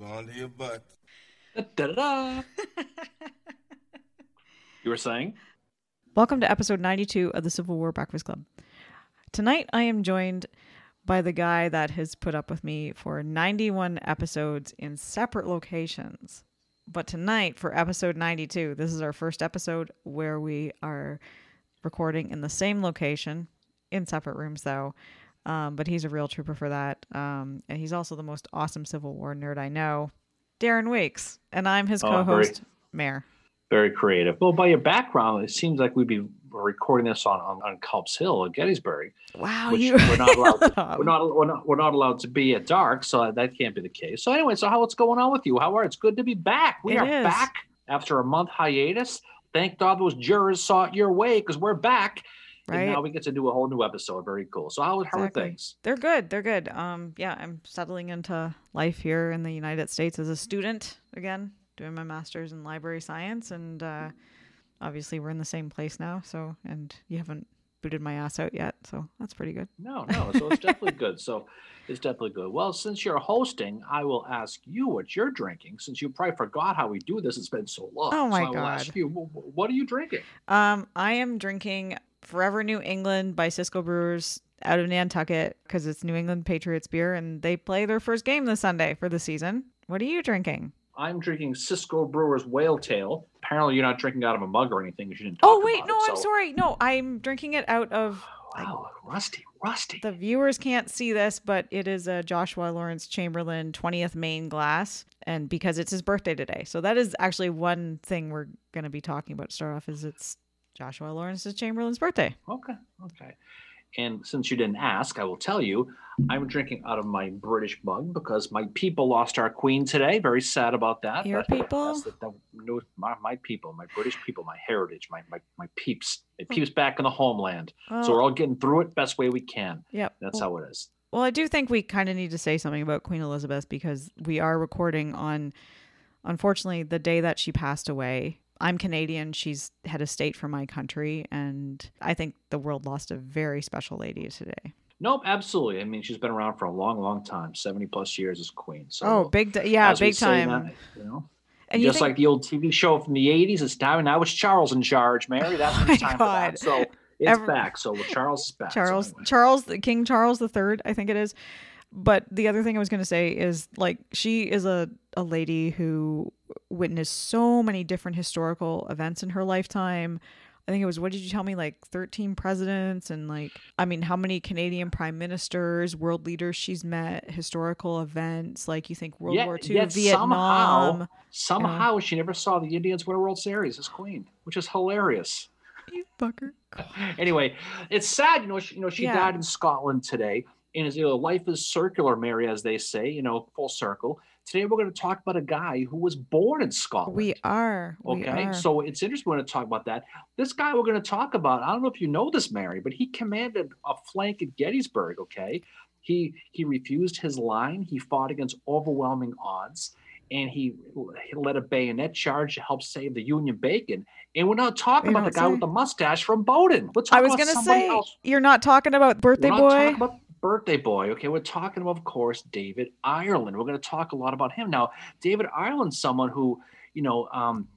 Hold on to your butt. Da-da-da. you were saying? Welcome to episode 92 of the Civil War Breakfast Club. Tonight I am joined by the guy that has put up with me for 91 episodes in separate locations. But tonight, for episode 92, this is our first episode where we are recording in the same location, in separate rooms though. Um, but he's a real trooper for that. Um, and he's also the most awesome Civil War nerd I know, Darren Wakes. And I'm his Oh, co host, Mayor. Very creative. Well, by your background, it seems like we'd be recording this on on, on Culp's Hill at Gettysburg, Wow, you. we're not allowed. we're not we're not we're not allowed to be at dark, so that can't be the case. So anyway, so how what's going on with you? How are? It's good to be back. We It are is. back after a month hiatus. Thank God those jurors saw it your way because we're back. Right. And now we get to do a whole new episode. Very cool. So how, how are things? They're good. They're good. Um, yeah, I'm settling into life here in the United States as a student again, doing my master's in library science, and uh, obviously we're in the same place now. So, and you haven't booted my ass out yet, so that's pretty good. No, no. So it's definitely good. So it's definitely good. Well, since you're hosting, I will ask you what you're drinking. Since you probably forgot how we do this, it's been so long. Oh, my so I will ask you, wh- wh- what are you drinking? Um, I am drinking Forever New England by Cisco Brewers out of Nantucket because it's New England Patriots beer, and they play their first game this Sunday for the season. What are you drinking? I'm drinking Cisco Brewers Whale Tail. Apparently, you're not drinking out of a mug or anything. You didn't. Oh, talk Oh wait, no, it, I'm sorry. No, I'm drinking it out of Wow, rusty, rusty. The viewers can't see this, but it is a Joshua Lawrence Chamberlain 20th Maine glass, and because it's his birthday today. So that is actually one thing we're going to be talking about to start off is it's Joshua Lawrence Chamberlain's birthday. Okay, okay. And since you didn't ask, I will tell you, I'm drinking out of my British mug because my people lost our queen today. Very sad about that. Your but people? That's the, the, no, my, my people, my British people, my heritage, my my, my peeps, my peeps back in the homeland. So we're all getting through it best way we can. yep. That's well, how it is. well, I do think we kind of need to say something about Queen Elizabeth because we are recording on, unfortunately, the day that she passed away. I'm Canadian. She's head of state for my country. And I think the world lost a very special lady today. Nope, absolutely. I mean, she's been around for a long, long time, seventy plus years as queen. So oh, big, d- yeah, big time. that, you know. and just think- like the old TV show from the '80s, it's time now. It's Charles in charge, Mary. That's Oh when it's my time for that. So it's Ever- back. So Charles is back. So Charles anyway. Charles King Charles the Third, I think it is. But the other thing I was going to say is like she is a a lady who witnessed so many different historical events in her lifetime. I think it was what did you tell me like 13 presidents and like I mean how many Canadian prime ministers, world leaders she's met, historical events like you think World Yet- War II, Vietnam. Somehow, somehow she never saw the Indians win a World Series as queen, which is hilarious. You fucker. Anyway, it's sad, you know. She, you know, she Yeah. died in Scotland today, and as you know, life is circular, Mary, as they say. You know, full circle. Today, we're going to talk about a guy who was born in Scotland. We are. We Okay, are. so it's interesting we're going to talk about that. This guy we're going to talk about, I don't know if you know this, Mary, but he commanded a flank at Gettysburg. Okay, he he refused his line. He fought against overwhelming odds, and he, he led a bayonet charge to help save the Union bacon. And we're not talking You about the guy say. with the mustache from Bowdoin. I was going to say else. you're not talking about birthday boy. about birthday boy. Okay, we're talking about, of course, David Ireland. We're going to talk a lot about him now. David Ireland, someone who, you know, um,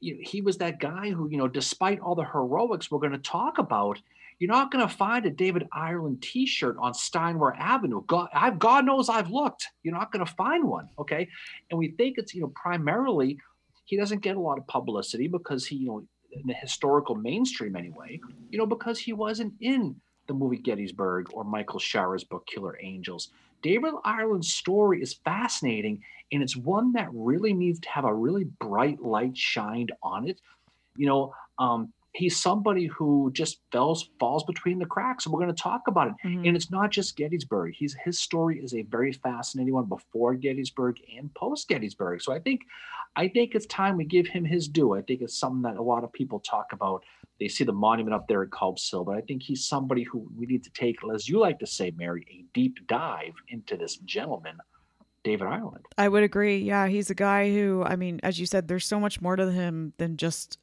he was that guy who, you know, despite all the heroics we're going to talk about, you're not going to find a David Ireland T-shirt on Steinwehr Avenue. God, I've, God knows I've looked. You're not going to find one. Okay, and we think it's, you know, primarily he doesn't get a lot of publicity because he, you know, in the historical mainstream anyway, you know, because he wasn't in the movie Gettysburg or Michael Shaara's book Killer Angels. David Ireland's story is fascinating, and it's one that really needs to have a really bright light shined on it. You know, um, he's somebody who just falls falls between the cracks, and we're going to talk about it. Mhm. And it's not just Gettysburg. He's his story is a very fascinating one before Gettysburg and post Gettysburg. So I think I think it's time we give him his due. I think it's something that a lot of people talk about. They see the monument up there at Culp's Hill, but I think he's somebody who we need to take, as you like to say, Mary, a deep dive into this gentleman, David Ireland. I would agree. Yeah, he's a guy who, I mean, as you said, there's so much more to him than just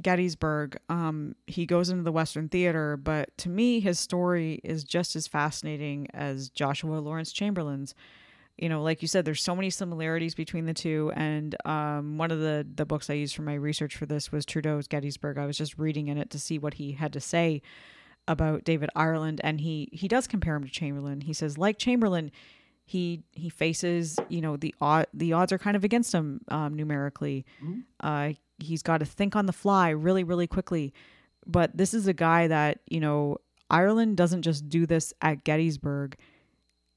Gettysburg. Um, he goes into the Western Theater, but to me, his story is just as fascinating as Joshua Lawrence Chamberlain's. you know, like you said, there's so many similarities between the two. And um, one of the the books I used for my research for this was Trudeau's Gettysburg. I was just reading in it to see what he had to say about David Ireland, and he he does compare him to Chamberlain. He says, like Chamberlain, he he faces you know the odd the odds are kind of against him um, numerically. Mhm. Uh, he's got to think on the fly really really quickly. But this is a guy that you know Ireland doesn't just do this at Gettysburg.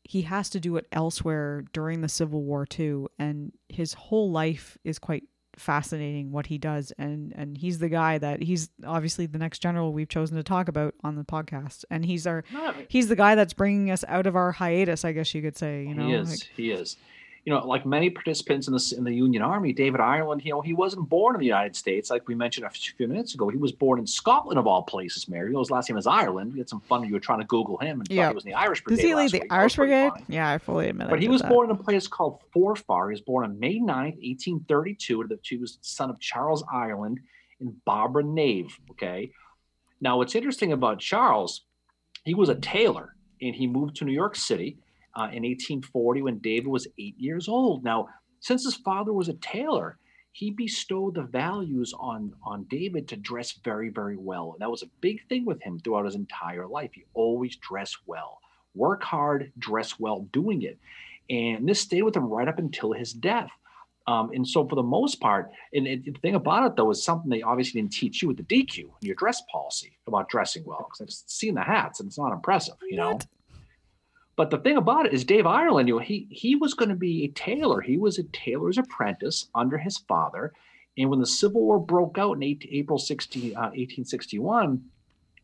He has to do it elsewhere during the Civil War too, and his whole life is quite fascinating what he does and and he's the guy that he's obviously the next general we've chosen to talk about on the podcast and he's our he's the guy that's bringing us out of our hiatus i guess you could say you know he is. like- he is. You know, like many participants in the in the Union Army, David Ireland. You know, he wasn't born in the United States, like we mentioned a few minutes ago. He was born in Scotland, of all places. Mary, you know, his last name is Ireland. We had some fun. You were trying to Google him and thought Yeah. he was in the Irish Brigade. does he lead the week. Irish brigade funny. yeah i fully admit I But he was that. born in a place called Forfar. He was born on May 9th, 1832. The- He was the son of Charles Ireland and Barbara Nave. Okay. Now, what's interesting about Charles, he was a tailor and he moved to New York City uh, in 1840 when David was eight years old. Now, since his father was a tailor, he bestowed the values on on David to dress very, very well. And that was a big thing with him throughout his entire life. He always dressed well, work hard, dress well doing it. And this stayed with him right up until his death. Um, and so, for the most part, and, and the thing about it though is something they obviously didn't teach you with the DQ, your dress policy about dressing well. Because I've seen the hats and it's not impressive, you know. What? But the thing about it is, Dave Ireland, you know, he he was going to be a tailor. He was a tailor's apprentice under his father. And when the Civil War broke out in eight, April 60, uh, 1861,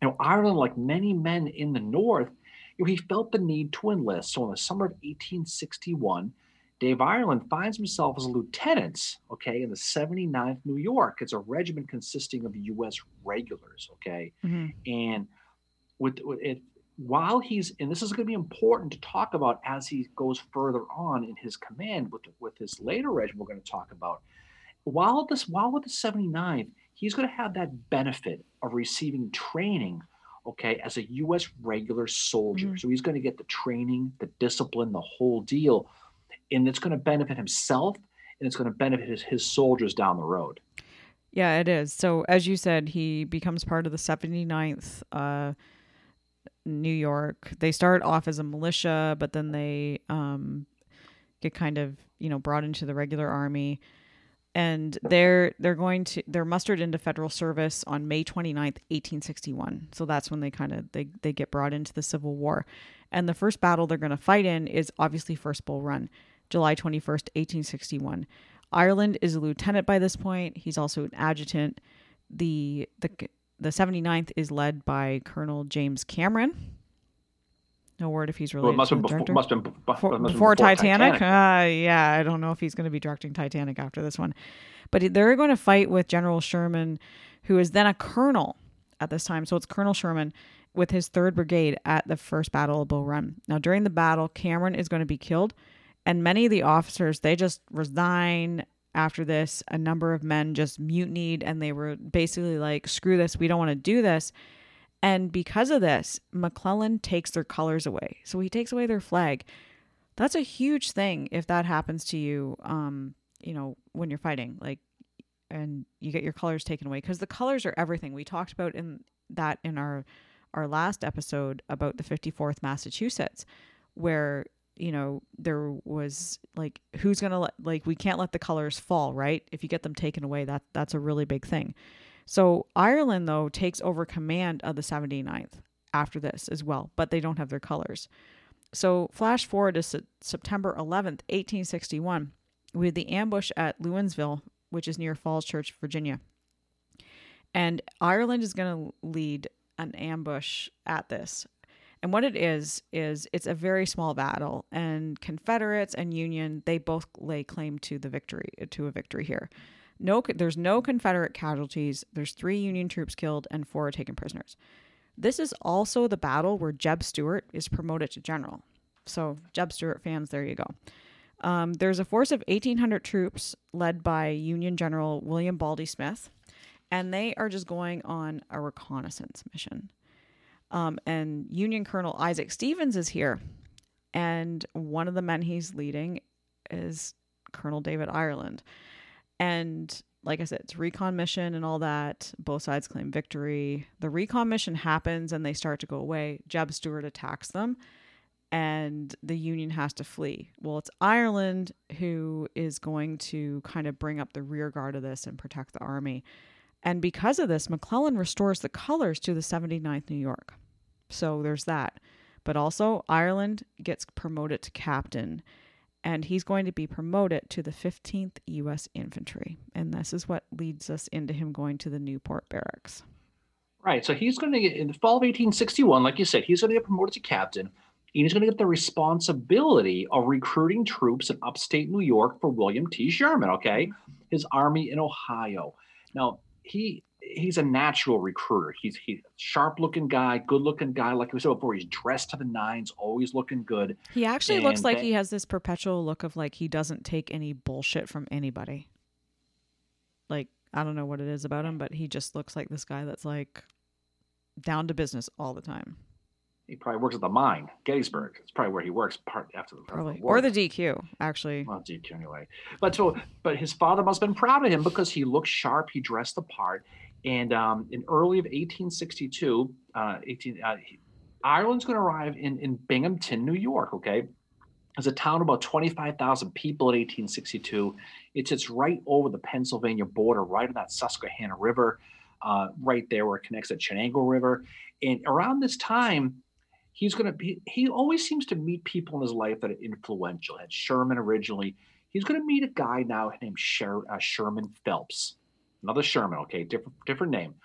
you know, Ireland, like many men in the North, you know, he felt the need to enlist. So in the summer of 1861, Dave Ireland finds himself as a lieutenant, okay, in the 79th New York. It's a regiment consisting of U.S. regulars, okay Mhm. and with, with it while he's and this is going to be important to talk about as he goes further on in his command with with his later regiment we're going to talk about while this while with the 79th he's going to have that benefit of receiving training okay as a us regular soldier Mhm. so he's going to get the training the discipline the whole deal and it's going to benefit himself and it's going to benefit his, his soldiers down the road Yeah, it is. So as you said, he becomes part of the 79th uh, New York. They start off as a militia, but then they um, get kind of you know brought into the regular army, and they're they're going to they're mustered into federal service on May 29th, 1861. So that's when they kind of they they get brought into the Civil War, and the first battle they're going to fight in is obviously First Bull Run, July 21st, 1861. Ireland is a lieutenant by this point. He's also an adjutant. The the the 79th is led by Colonel James Cameron. No word if he's well, it must to have been before, must been before, Before, must before before Titanic? Uh, yeah, I don't know if he's going to be directing Titanic after this one. But they're going to fight with General Sherman, who is then a colonel at this time. So it's Colonel Sherman with his 3rd Brigade at the First Battle of Bull Run. Now, during the battle, Cameron is going to be killed, and many of the officers, they just resign after this. A number of men just mutinied, and they were basically like, screw this, we don't want to do this. And because of this, McClellan takes their colors away. So he takes away their flag. That's a huge thing if that happens to you, um, you know, when you're fighting, like, and you get your colors taken away because the colors are everything. We talked about in that in our our last episode about the 54th Massachusetts, where you know there was like who's gonna let like we can't let the colors fall, right? If you get them taken away, that that's a really big thing. So Ireland though takes over command of the 79th after this as well, but they don't have their colors. So flash forward to Se- September 11th, 1861, we had the ambush at Lewinsville, which is near Falls Church, Virginia. And Ireland is going to lead an ambush at this. And what it is is it's a very small battle and Confederates and Union they both lay claim to the victory to a victory here. No there's no Confederate casualties. There's 3 Union troops killed and 4 are taken prisoners. This is also the battle where Jeb Stuart is promoted to general. So, Jeb Stuart fans, there you go. Um, there's a force of 1,800 troops led by Union General William Baldy Smith, and they are just going on a reconnaissance mission. Um, and Union Colonel Isaac Stevens is here. And one of the men he's leading is Colonel David Ireland. And like I said, it's recon mission and all that. Both sides claim victory. The recon mission happens and they start to go away. Jeb Stuart attacks them and the Union has to flee. Well, it's Ireland who is going to kind of bring up the rear guard of this and protect the army. And because of this, McClellan restores the colors to the 79th New York. So there's that. But also, Ireland gets promoted to captain, and he's going to be promoted to the 15th U.S. Infantry. And this is what leads us into him going to the Newport Barracks. Right. So he's going to get, in the fall of 1861, like you said, he's going to get promoted to captain. And he's going to get the responsibility of recruiting troops in upstate New York for William T. Sherman, okay? His army in Ohio. Now, he he's a natural recruiter. He's he's sharp looking guy, good looking guy. Like we said before, he's dressed to the nines, always looking good. He actually and looks like he has this perpetual look of like he doesn't take any bullshit from anybody. Like I don't know what it is about him, but he just looks like this guy that's like down to business all the time. He probably works at the mine, Gettysburg. It's probably where he works part after the, probably. War. or the DQ, actually. Well, DQ anyway. But so, but his father must have been proud of him because he looked sharp. He dressed the part, and um, in early of 1862, uh, 18, uh, Ireland's going to arrive in, in Binghamton, New York, okay? It's a town of about 25,000 people in 1862. It sits right over the Pennsylvania border, right on that Susquehanna River, uh, right there where it connects the Chenango River. And around this time, he's going to be, he always seems to meet people in his life that are influential. Had Sherman originally. He's going to meet a guy now named Sher, uh, Sherman Phelps another Sherman, okay, different different name.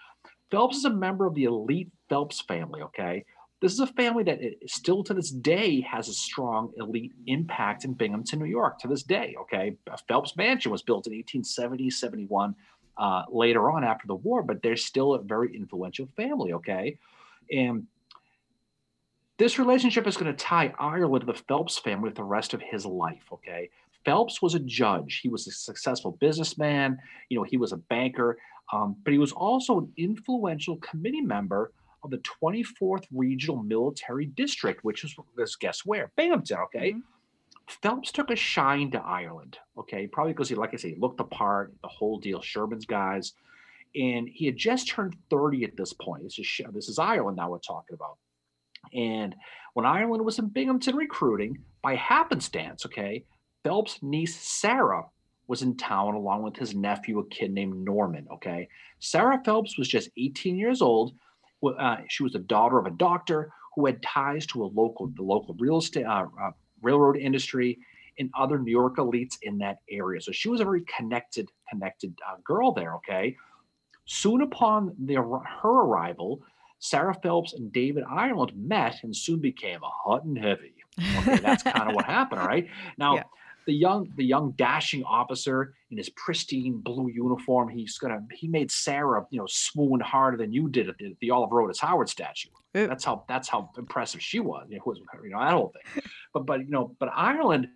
Phelps is a member of the elite Phelps family, okay? This is a family that still to this day has a strong elite impact in Binghamton, New York, to this day, okay? Phelps Mansion was built in 1870, 71, uh, later on after the war, but they're still a very influential family, okay? And this relationship is going to tie Ireland to the Phelps family with the rest of his life, okay? Phelps was a judge. He was a successful businessman. You know, he was a banker, um, but he was also an influential committee member of the 24th Regional Military District, which is, guess where? Binghamton. Okay. Mm-hmm. Phelps took a shine to Ireland. Okay, probably because he, like I say, he looked the part, the whole deal. Sherman's guys, and he had just turned 30 at this point. This is this is Ireland now we're talking about. And when Ireland was in Binghamton recruiting, by happenstance, okay, Phelps' niece Sarah was in town along with his nephew, a kid named Norman. Okay, Sarah Phelps was just 18 years old. Uh, she was the daughter of a doctor who had ties to a local, the local real estate, uh, uh, railroad industry, and other New York elites in that area. So she was a very connected, connected uh, girl there. Okay, soon upon their, her arrival, Sarah Phelps and David Ireland met and soon became a hot and heavy. Okay, that's kind of what happened. All right, now. Yeah the young the young dashing officer in his pristine blue uniform he's gonna he made sarah you know swoon harder than you did at the, the oliver otis howard statue Ew. that's how that's how impressive she was you know, you know that whole thing but but you know but ireland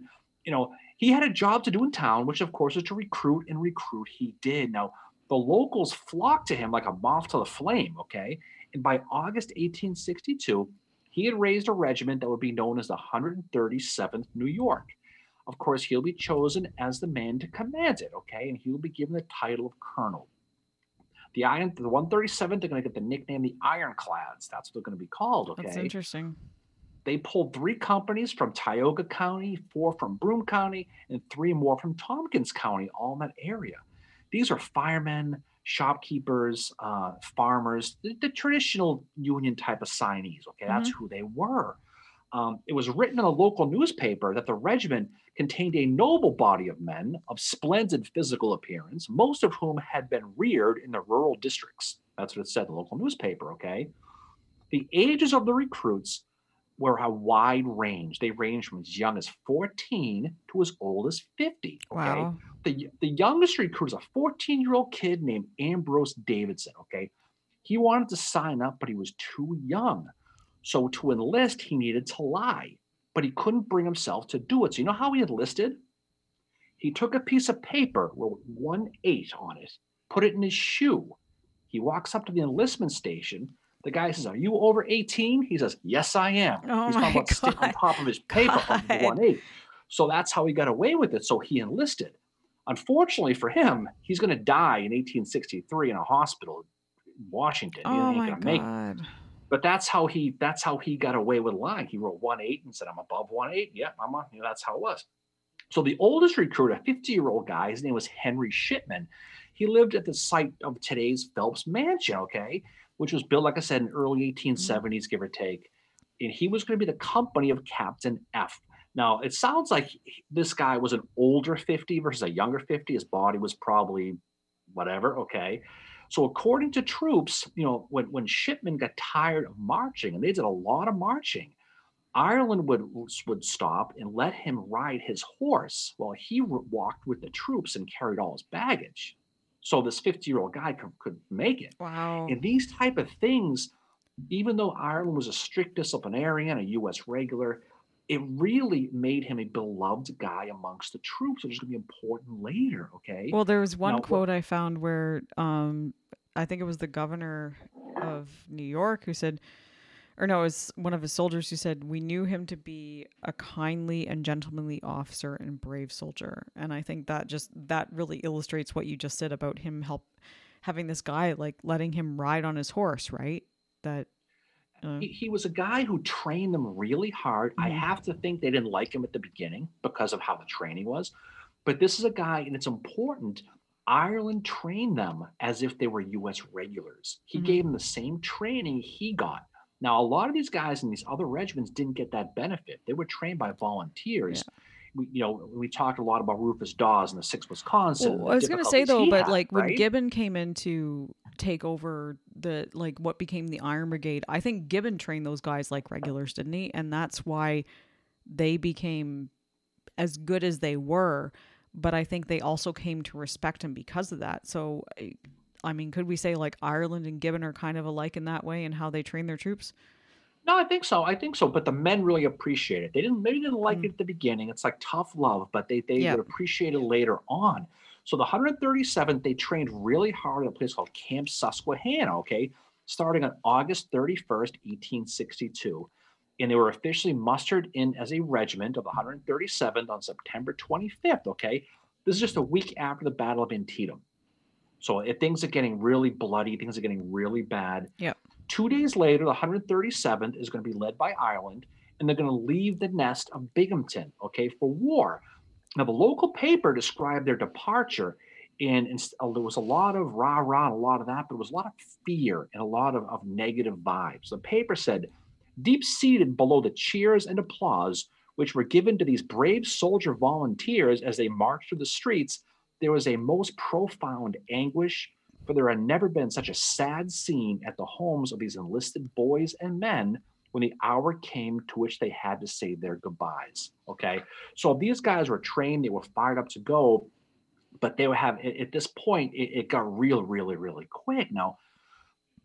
you know he had a job to do in town which of course is to recruit and recruit he did now the locals flocked to him like a moth to the flame okay and by august 1862 he had raised a regiment that would be known as the 137th new york of course, he'll be chosen as the man to command it, okay? And he will be given the title of colonel. The iron, the 137th, they're going to get the nickname the Ironclads. That's what they're going to be called, okay? That's interesting. They pulled three companies from Tioga County, four from Broome County, and three more from Tompkins County, all in that area. These are firemen, shopkeepers, uh, farmers, the, the, traditional union type of signees. Okay, that's mm-hmm. who they were. Um, it was written in a local newspaper that the regiment contained a noble body of men of splendid physical appearance, most of whom had been reared in the rural districts. That's what it said in the local newspaper, okay? The ages of the recruits were a wide range. They ranged from as young as 14 to as old as 50. Okay. Wow. The, the youngest recruit was a 14 year old kid named Ambrose Davidson. Okay. He wanted to sign up, but he was too young. So to enlist, he needed to lie, but he couldn't bring himself to do it. So you know how he enlisted? He took a piece of paper with one eight on it, put it in his shoe. He walks up to the enlistment station. The guy says, Are you over 18? He says, Yes, I am. Oh He's talking about stick on top of his paper God. 1 8. So that's how he got away with it. So he enlisted. Unfortunately for him, he's going to die in 1863 in a hospital in Washington. Oh my gonna make it. god. But that's how he that's how he got away with lying. He wrote one eight and said, I'm above one eight. Yeah, I'm on. You know, that's how it was. So the oldest recruit, a 50-year-old guy, his name was Henry Shipman. He lived at the site of today's Phelps Mansion, okay, which was built, like I said, in early mm-hmm. 1870s, give or take. And he was going to be the company of Captain F. Now, it sounds like this guy was an older 50 versus a younger 50. His body was probably whatever, okay. So according to troops, you know, when, when Shipman got tired of marching, and they did a lot of marching, Ireland would would stop and let him ride his horse while he walked with the troops and carried all his baggage. So this 50-year-old guy could, could make it. Wow. And these type of things, even though Ireland was a strict disciplinarian, a U.S. regular, it really made him a beloved guy amongst the troops, which is going to be important later. Okay. Well, there was one Now, what- quote I found where um, I think it was the governor of New York who said, or no, it was one of his soldiers who said, "We knew him to be a kindly and gentlemanly officer and brave soldier." And I think that just that really illustrates what you just said about him help having this guy like letting him ride on his horse, right? That uh, he, he was a guy who trained them really hard. I have to think they didn't like him at the beginning because of how the training was. But this is a guy, and it's important. Ireland trained them as if they were U.S. regulars. He Mhm. gave them the same training he got. Now, a lot of these guys in these other regiments didn't get that benefit. They were trained by volunteers. We, you know, we talked a lot about Rufus Dawes and the Sixth Wisconsin. Well, I was gonna say though, but had, like when right? Gibbon came in to take over the like what became the Iron Brigade, I think Gibbon trained those guys like regulars, didn't he? And that's why they became as good as they were. But I think they also came to respect him because of that. So, eh, I- mean, could we say like Ireland and Gibbon are kind of alike in that way and how they train their troops? No, I think so. I think so. But the men really appreciate it. They didn't maybe didn't like Mm. it at the beginning. It's like tough love, but they they Yeah. would appreciate it later on. So the 137th, they trained really hard at a place called Camp Susquehanna, okay, starting on August 31st, 1862. And they were officially mustered in as a regiment of the 137th on September 25th, okay? This is just a week after the Battle of Antietam. So if things are getting really bloody, things are getting really bad. Yep. Two days later, the 137th is going to be led by Ireland, and they're going to leave the nest of Binghamton, okay, for war. Now, the local paper described their departure, and, inst- uh, there was a lot of rah rah and a lot of that, but there was a lot of fear and a lot of, of negative vibes. The paper said, deep seated below the cheers and applause which were given to these brave soldier volunteers as they marched through the streets, there was a most profound anguish, for there had never been such a sad scene at the homes of these enlisted boys and men when the hour came to which they had to say their goodbyes. Okay. So these guys were trained, they were fired up to go, but they would have at this point, it, it got real, really, really quick. Now,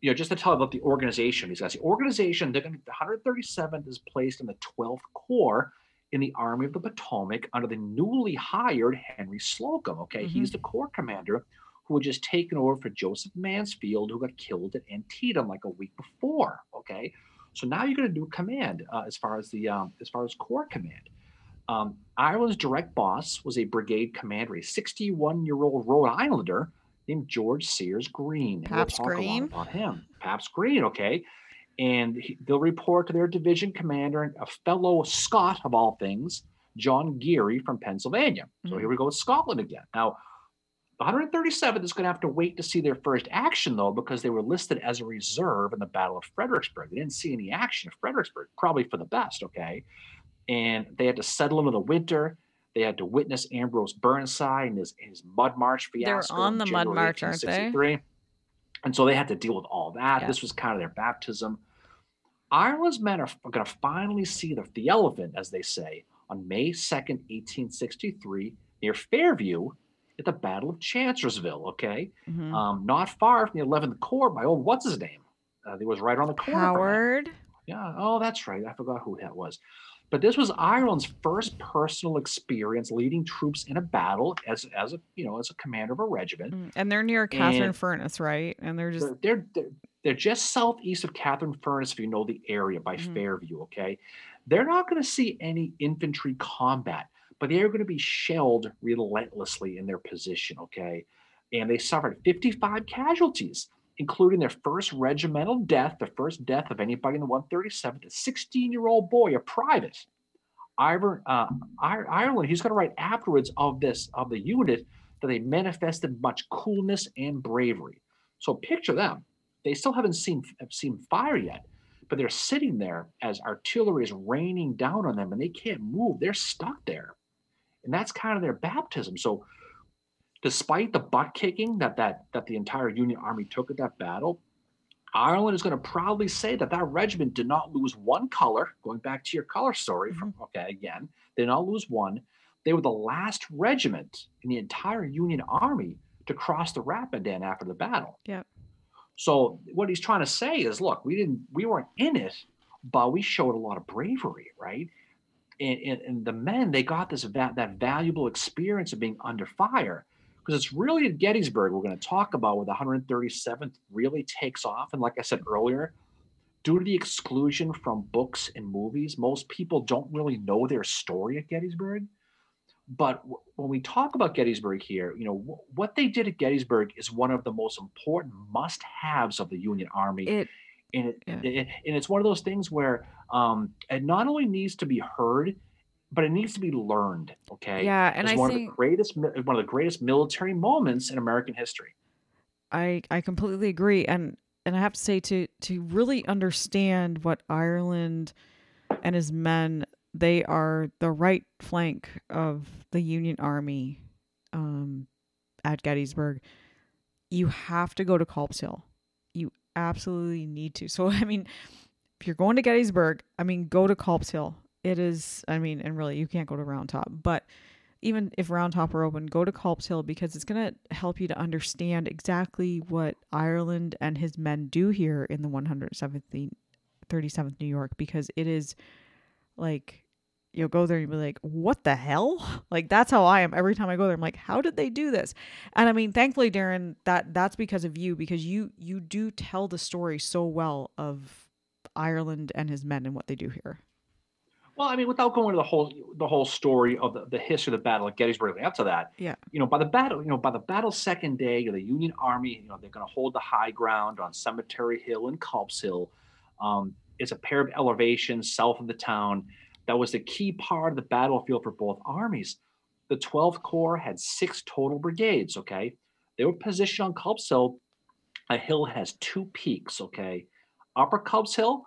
you know, just to tell about the organization, these guys, the organization, they're going to, the 137th is placed in the 12th Corps in the Army of the Potomac under the newly hired Henry Slocum. Okay. Mhm. He's the Corps commander who had just taken over for Joseph Mansfield, who got killed at Antietam like a week before. Okay. So now you're going to do command uh, as far as the um, as far as Corps command. Um, Ireland's direct boss was a brigade commander, a 61 year old Rhode Islander named George Sears Greene. Paps we'll talk Greene? a lot about him. Paps Greene, okay. And they'll report to their division commander, a fellow Scot of all things, John Geary from Pennsylvania. So Mhm. here we go with Scotland again. Now, the 137th is going to have to wait to see their first action, though, because they were listed as a reserve in the Battle of Fredericksburg. They didn't see any action at Fredericksburg, probably for the best, okay? And they had to settle into the winter. They had to witness Ambrose Burnside and his, his mud march fiasco. They're on the mud march, aren't they? 1863. And so they had to deal with all that. Yeah. This was kind of their baptism. Ireland's men are, are going to finally see the, the elephant, as they say, on May 2nd, 1863, near Fairview at the Battle of Chancellorsville, okay? Mhm. Um, not far from the 11th Corps by old what's his name? Uh, he was right on the corner. Howard. Yeah. Oh, that's right. I forgot who that was. But this was Ireland's first personal experience leading troops in a battle as as a you know as a commander of a regiment. Mm, And they're near Catherine And- Furnace, right? And they're just They're, they're, they're just southeast of Catherine Furnace, if you know the area by Mhm. Fairview. Okay, they're not going to see any infantry combat, but they are going to be shelled relentlessly in their position. Okay, and they suffered 55 casualties, including their first regimental death, the first death of anybody in the 137th, a 16-year-old boy, a private. Uh, Ir- Ireland, he's going to write afterwards of this of the unit that they manifested much coolness and bravery. So picture them. They still haven't seen have seen fire yet, but they're sitting there as artillery is raining down on them and they can't move. They're stuck there. And that's kind of their baptism. So despite the butt kicking that that that the entire Union army took at that battle, Ireland is going to proudly say that that regiment did not lose one color. Going back to your color story, from mm-hmm. okay again, they did not lose one. They were the last regiment in the entire Union army to cross the Rapidan after the battle. Yep. So what he's trying to say is, look, we didn't, we weren't in it, but we showed a lot of bravery, right? And, and, and the men, they got this va- that valuable experience of being under fire because it's really at Gettysburg we're going to talk about where the 137th really takes off. And like I said earlier, due to the exclusion from books and movies, most people don't really know their story at Gettysburg. But w- when we talk about Gettysburg here, you know wh- what they did at Gettysburg is one of the most important must-haves of the Union Army, It and it, yeah. it- and it's one of those things where um, it not only needs to be heard, but it needs to be learned. Okay, yeah, and it's I one of think the greatest one of the greatest military moments in American history. I I completely agree and and I have to say to to really understand what Ireland and his men they are the right flank of the Union Army um at Gettysburg you have to go to Culp's Hill you absolutely need to so I mean if you're going to Gettysburg I mean go to Culp's Hill it is I mean and really you can't go to Round Top but even if Round Top are open, go to Culp's Hill because it's going to help you to understand exactly what Ireland and his men do here in the 107th, 37th New York because it is like you'll go there and be like, what the hell? Like that's how I am every time I go there. I'm like, how did they do this? And I mean, thankfully, Darren, that that's because of you because you you do tell the story so well of Ireland and his men and what they do here. Well, I mean, without going into the whole the whole story of the, the history of the battle at Gettysburg, up to that, Yeah. you know, by the battle, you know, by the battle's second day, the Union Army, you know, they're going to hold the high ground on Cemetery Hill and Culp's Hill. Um, it's a pair of elevations south of the town. That was the key part of the battlefield for both armies. The 12th Corps had six total brigades. Okay, they were positioned on Culp's Hill. A hill has two peaks. Okay, Upper Culp's Hill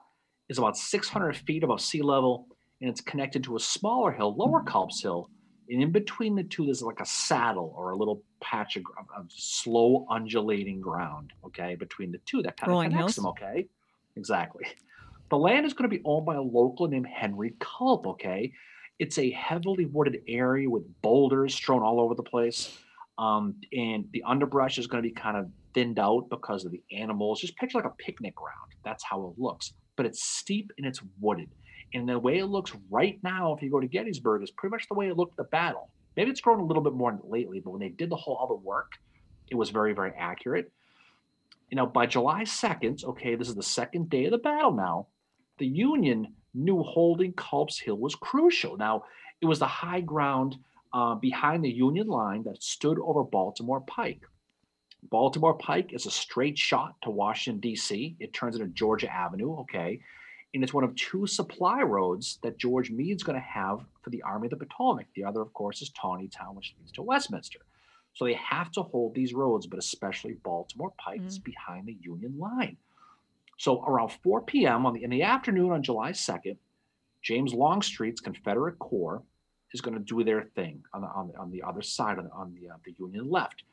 is about 600 feet above sea level and it's connected to a smaller hill, Lower Culp's Hill. And in between the two, there's like a saddle or a little patch of, of- of slow undulating ground, okay, between the two that kind of Rolling connects hills? them, okay? Exactly. The land is going to be owned by a local named Henry Culp, okay? It's a heavily wooded area with boulders strewn all over the place. Um, and the underbrush is going to be kind of thinned out because of the animals. Just picture like a picnic ground. That's how it looks. But it's steep and it's wooded. And the way it looks right now, if you go to Gettysburg, is pretty much the way it looked at the battle. Maybe it's grown a little bit more lately, but when they did the whole other work, it was very, very accurate. You know, by July 2nd, okay, this is the second day of the battle now, the Union knew holding Culp's Hill was crucial. Now, it was the high ground uh, behind the Union line that stood over Baltimore Pike. Baltimore Pike is a straight shot to Washington, D.C. It turns into Georgia Avenue, okay? And it's one of two supply roads that George Meade's going to have for the Army of the Potomac. The other, of course, is Taneytown, which leads to Westminster. So they have to hold these roads, but especially Baltimore Pike is behind the Union line. So around 4 p.m. on the in the afternoon on July 2nd, James Longstreet's Confederate Corps is going to do their thing on the on the, on the other side the, on the uh, the Union left.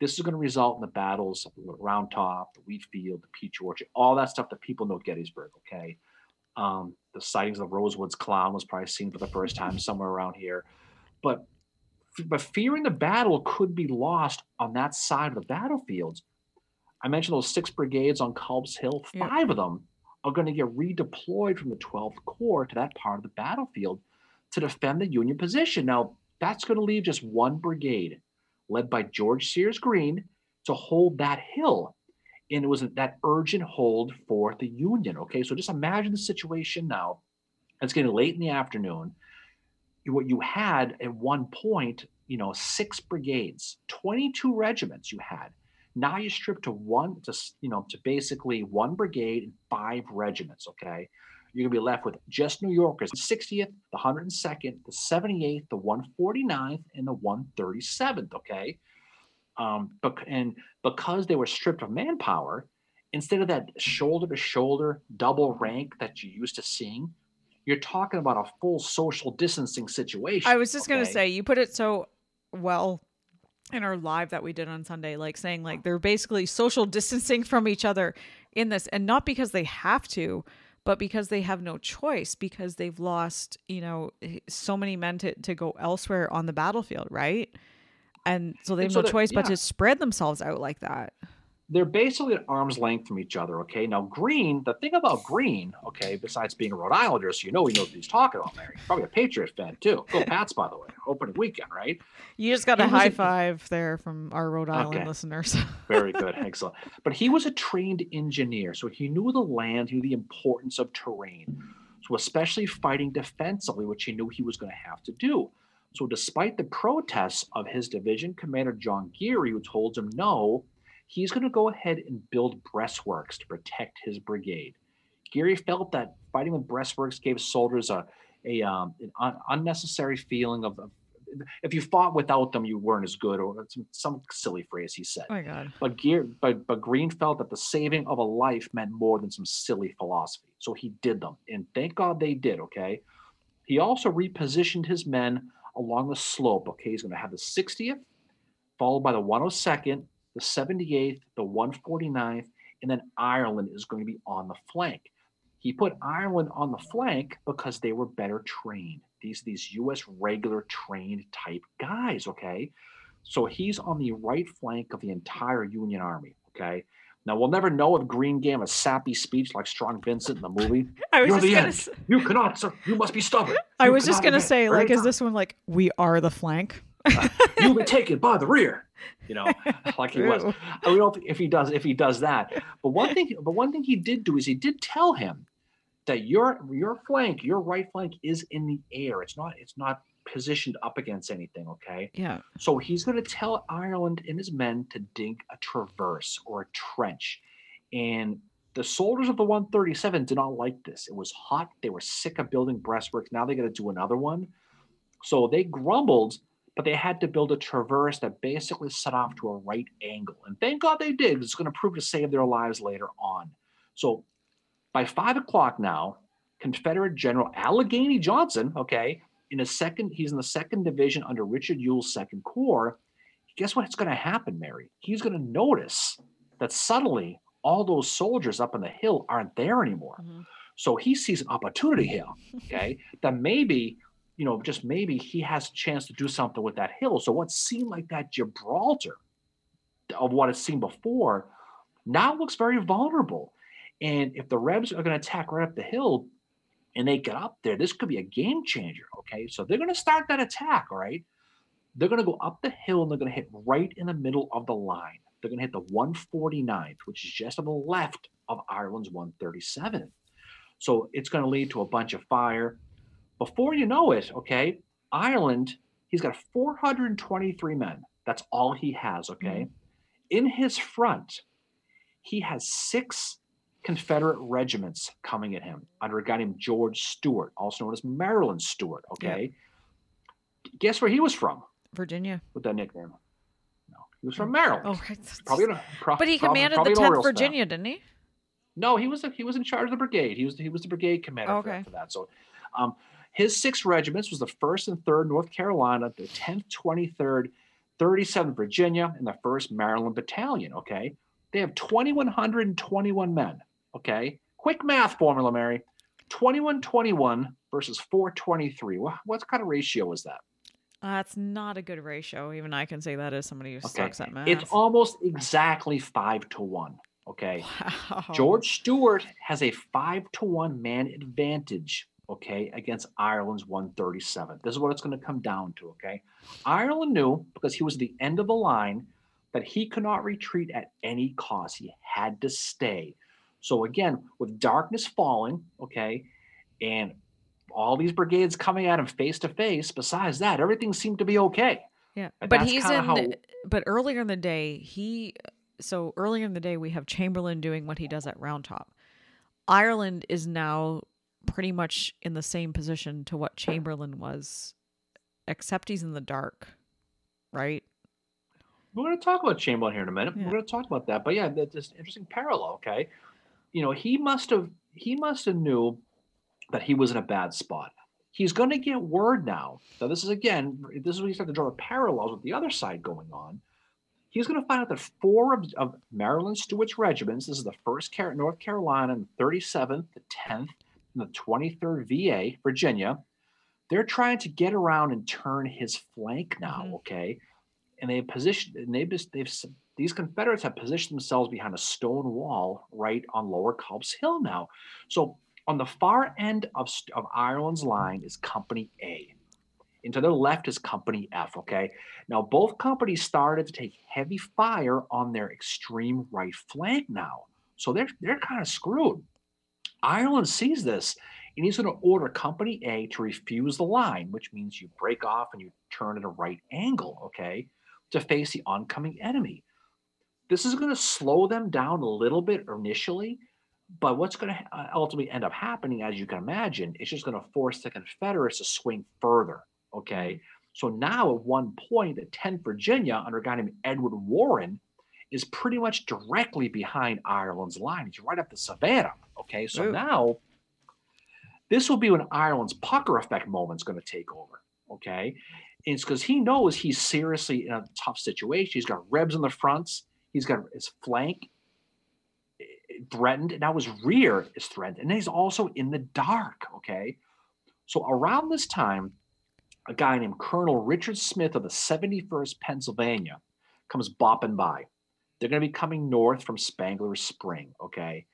This is going to result in the battles of the Round Top, the Wheat Field, the Peach Orchard, all that stuff that people know at Gettysburg. Okay, um, the sightings of the Rosewoods Clown was probably seen for the first time somewhere around here, but but fearing the battle could be lost on that side of the battlefields. I mentioned those six brigades on Culp's Hill. Yeah. Five of them are going to get redeployed from the 12th Corps to that part of the battlefield to defend the Union position. Now, that's going to leave just one brigade, led by George Sears Greene, to hold that hill. And it was that urgent hold for the Union. Okay, so just imagine the situation now. It's getting late in the afternoon. What you had at one point, you know, six brigades, 22 regiments you had. Now you strip to one, to you know, to basically one brigade and five regiments. Okay, you're gonna be left with just New Yorkers: the 60th, the 102nd, the 78th, the 149th, and the 137th. Okay, um, but and because they were stripped of manpower, instead of that shoulder to shoulder double rank that you used to seeing, you're talking about a full social distancing situation. I was just okay? gonna say you put it so well in our live that we did on Sunday, like saying like they're basically social distancing from each other in this, and not because they have to, but because they have no choice because they've lost, you know, so many men to, to go elsewhere on the battlefield, right? And so they have so no choice but yeah. to spread themselves out like that. they're basically at arm's length from each other. Okay. Now, Greene, the thing about Greene, okay, besides being a Rhode Islander, so you know he knows what he's talking about, Mary. Probably a Patriot fan too. Go Pats, by the way. Opening weekend, right? You just got a He high a- five there from our Rhode Island Okay. listeners. Very good. Excellent. But he was a trained engineer, so he knew the land, he knew the importance of terrain. So, especially fighting defensively, which he knew he was going to have to do. So, despite the protests of his division commander, John Geary, who told him no, he's going to go ahead and build breastworks to protect his brigade. Geary felt that fighting with breastworks gave soldiers a, a um, an un- unnecessary feeling of, of if you fought without them, you weren't as good, or some, some silly phrase he said. oh my god. But Gear, but but Greene felt that the saving of a life meant more than some silly philosophy. So he did them, and thank God they did. Okay. He also repositioned his men along the slope. Okay, he's going to have the 60th, followed by the 102nd, the 78th, the 149th, and then Ireland is going to be on the flank. He put Ireland on the flank because they were better trained. These these U.S. regular trained type guys. Okay, so he's on the right flank of the entire Union Army. Okay. Now we'll never know if Greene gave a sappy speech like Strong Vincent in the movie. I was You're just gonna end. s- You cannot, sir. You must be stubborn. I You was just gonna say, like, is this one like we are the flank? You'll be taken by the rear. You know, like he was. I don't know if he does if he does that. But one thing, but one thing he did do is he did tell him that your your flank, your right flank, is in the air. It's not it's not positioned up against anything. Okay. Yeah. So he's going to tell Ireland and his men to dig a traverse or a trench. And the soldiers of the 137 did not like this. It was hot. They were sick of building breastworks. Now they got to do another one. So they grumbled, but they had to build a traverse that basically set off to a right angle. And thank God they did. It's going to prove to save their lives later on. So by five o'clock now, Confederate General Allegheny Johnson, okay, in a second, he's in the second division under Richard Ewell's second corps. Guess what's going to happen, Mary? He's going to notice that suddenly all those soldiers up on the hill aren't there anymore. Mhm. So he sees an opportunity here, okay, that maybe, you know, just maybe he has a chance to do something with that hill. So what seemed like that Gibraltar of what it's seen before now looks very vulnerable. And if the Rebs are going to attack right up the hill and they get up there, this could be a game changer. Okay. So they're going to start that attack. All right. They're going to go up the hill and they're going to hit right in the middle of the line. They're going to hit the 149th, which is just on the left of Ireland's 137th. So it's going to lead to a bunch of fire. Before you know it, okay, Ireland, he's got 423 men. That's all he has, okay? Mm-hmm. In his front, he has six Confederate regiments coming at him under a guy named George Steuart, also known as Maryland Steuart, okay? Guess where he was from Virginia. with that nickname? No, he was from Maryland. Oh, right. Probably, pro- but he probably- commanded probably the 10th Orioles fan. Virginia, didn't he? No, he was he was in charge of the brigade. He was he was the brigade commander for- Okay. for, that. So, um, his six regiments was the first and third North Carolina, the tenth, twenty third, thirty seventh Virginia, and the first Maryland Battalion. Okay, they have twenty one hundred and twenty one men. Okay, quick math formula, Mary. 21 21 versus 423. What, what kind of ratio is that? Uh, That's not a good ratio. Even I can say that as somebody who Okay. sucks at math. It's almost exactly five to one. Okay. wow. George Steuart has a five to one man advantage, okay, against Ireland's 137. This is what it's going to come down to, okay? Ireland knew because he was the end of the line that he could not retreat at any cost. He had to stay. So again, with darkness falling, okay, and all these brigades coming at him face to face, besides that, everything seemed to be okay. Yeah, And but he's in. how- But earlier in the day, he. So earlier in the day, we have Chamberlain doing what he does at Round Top. Ireland is now pretty much in the same position to what Chamberlain was, except he's in the dark, right? We're going to talk about Chamberlain here in a minute. Yeah. We're going to talk about that. But yeah, that's just interesting parallel. Okay, you know, he must have he must have knew that he was in a bad spot. He's going to get word now. Now, this is again, this is when you start to draw the parallels with the other side going on. He's going to find out that four of, of Maryland Steuart's regiments, this is the 1st Car- North Carolina, and 37th, the 10th, and the 23rd VA, Virginia, they're trying to get around and turn his flank now, Mhm. okay? And they positioned, and they've just, they've, these Confederates have positioned themselves behind a stone wall right on Lower Culp's Hill now. So on the far end of, of Ireland's line is Company A. And to their left is Company F. Okay. Now, both companies started to take heavy fire on their extreme right flank now. So they're, they're kind of screwed. Ireland sees this and he's going to order Company A to refuse the line, which means you break off and you turn at a right angle, okay, to face the oncoming enemy. This is going to slow them down a little bit initially, but what's going to uh, ultimately end up happening, as you can imagine, is just going to force the Confederates to swing further. Okay. So now at one point, the 10th Virginia, under a guy named Edward Warren, is pretty much directly behind Ireland's line. He's right up the Savannah. Okay. So Ooh. now this will be when Ireland's pucker effect moment is going to take over. Okay. And it's because he knows he's seriously in a tough situation. He's got Rebs in the fronts, he's got his flank eh, threatened. Now his rear is threatened. And he's also in the dark. Okay. So around this time, a guy named Colonel Richard Smith of the 71st Pennsylvania comes bopping by. They're going to be coming north from Spangler Spring. Okay.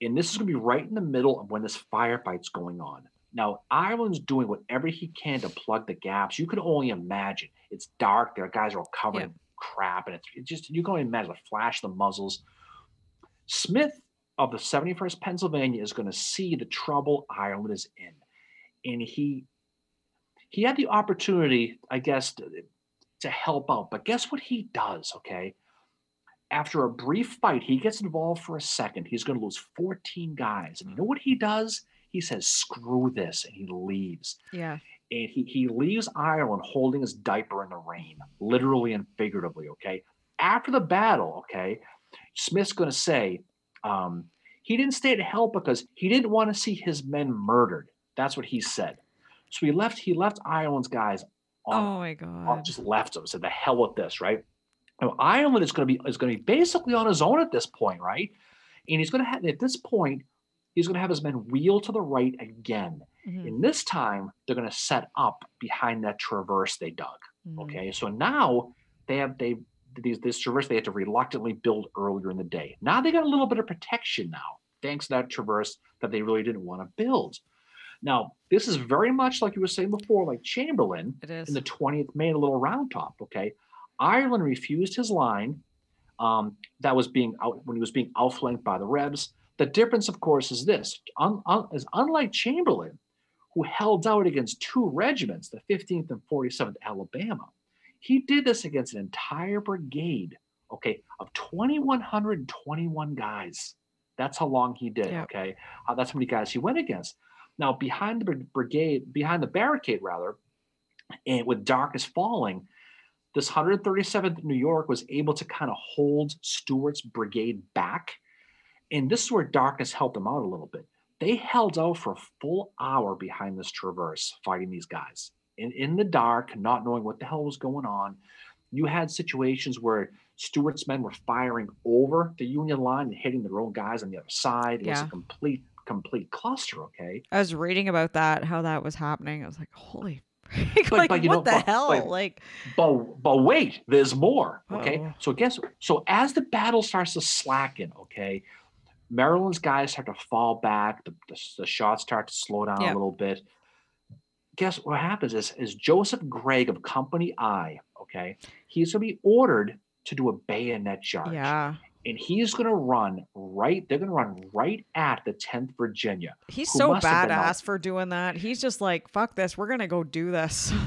And this is going to be right in the middle of when this firefight's going on. Now, Ireland's doing whatever he can to plug the gaps. You can only imagine. It's dark. Their guys are all covered Yeah. in crap. And it's, it's just, you can only imagine the flash, the muzzles. Smith of the 71st Pennsylvania is going to see the trouble Ireland is in. And he he had the opportunity, I guess, to, to help out. But guess what he does, okay? After a brief fight, he gets involved for a second. He's going to lose 14 guys. And you know what he does? He says, screw this, and he leaves. Yeah. And he, he leaves Ireland holding his diaper in the rain, literally and figuratively, okay? After the battle, okay, Smith's going to say um, he didn't stay to help because he didn't want to see his men murdered. That's what he said. So he left. He left Ireland's guys on, Oh my on- god. just left them. Said the hell with this, right? Now Ireland is going to be is going to be basically on his own at this point, right? And he's going to have at this point he's going to have his men wheel to the right again. Mhm, And this time they're going to set up behind that traverse they dug. mhm. Okay, so now they have they these this traverse they had to reluctantly build earlier in the day. Now they got a little bit of protection now, thanks to that traverse that they really didn't want to build. Now this is very much like you were saying before, like Chamberlain in the 20th made a little round top. Okay, Ireland refused his line um, that was being out when he was being outflanked by the Rebs. The difference, of course, is this: un, un, is unlike Chamberlain, who held out against two regiments, the 15th and 47th Alabama, he did this against an entire brigade, okay, of 2,121 guys. That's how long he did. Okay, uh, that's how many guys he went against. Now, behind the brigade, behind the barricade, rather, and with darkness falling, this 137th New York was able to kind of hold Steuart's brigade back. And this is where darkness helped them out a little bit. They held out for a full hour behind this traverse, fighting these guys in, in the dark, not knowing what the hell was going on. You had situations where Steuart's men were firing over the Union line and hitting their own guys on the other side. It was a complete, complete cluster. Okay. I was reading about that, how that was happening. I was like, holy frick, But- like but you what know, the but- hell? but- like But but wait, there's more. Okay. Uh-oh. So guess so as the battle starts to slacken, okay, Maryland's guys start to fall back. The, the, the shots start to slow down Yeah. a little bit. Guess what happens is is Joseph Gregg of Company I, okay, he's gonna be ordered to do a bayonet charge. Yeah. And he's going to run right, they're going to run right at the 10th Virginia. He's so must have been out- badass for doing that. He's just like, fuck this. We're going to go do this.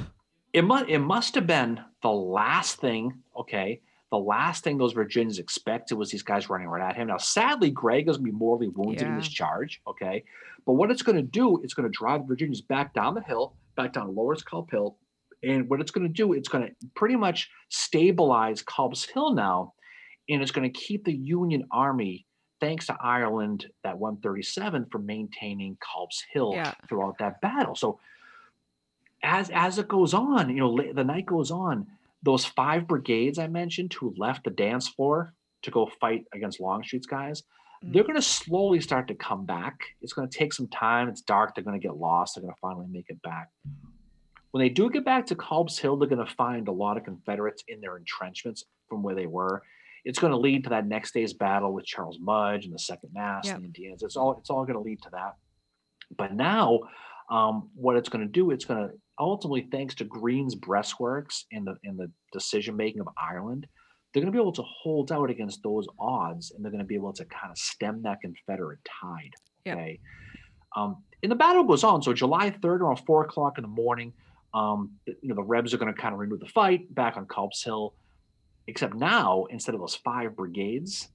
It must it must have been the last thing, okay. The last thing those Virginians expected was these guys running right at him. Now, sadly, Gregg is going to be mortally wounded in this charge, okay. But what it's going to do, it's going to drive the Virginians back down the hill, back down Lower Culp Hill, and what it's going to do, it's going to pretty much stabilize Culp's Hill now, and it's going to keep the Union Army, thanks to Ireland, that 137, for maintaining Culp's Hill Yeah. throughout that battle. So as as it goes on, you know, the night goes on, those five brigades I mentioned who left the dance floor to go fight against Longstreet's guys, Mm. they're going to slowly start to come back. It's going to take some time. It's dark. They're going to get lost. They're going to finally make it back. When they do get back to Culp's Hill, they're going to find a lot of Confederates in their entrenchments from where they were. It's going to lead to that next day's battle with Charles Mudge and the Second Mass Yep. and the Indians. It's all it's all going to lead to that. But now, um, what it's going to do, it's going to ultimately, thanks to Greene's breastworks and the and the decision making of Ireland, they're going to be able to hold out against those odds, and they're going to be able to kind of stem that Confederate tide. Yep. Okay. Um, and the battle goes on. So July 3rd, around four o'clock in the morning, um, you know, the Rebs are going to kind of renew the fight back on Culp's Hill. Except now, instead of those five brigades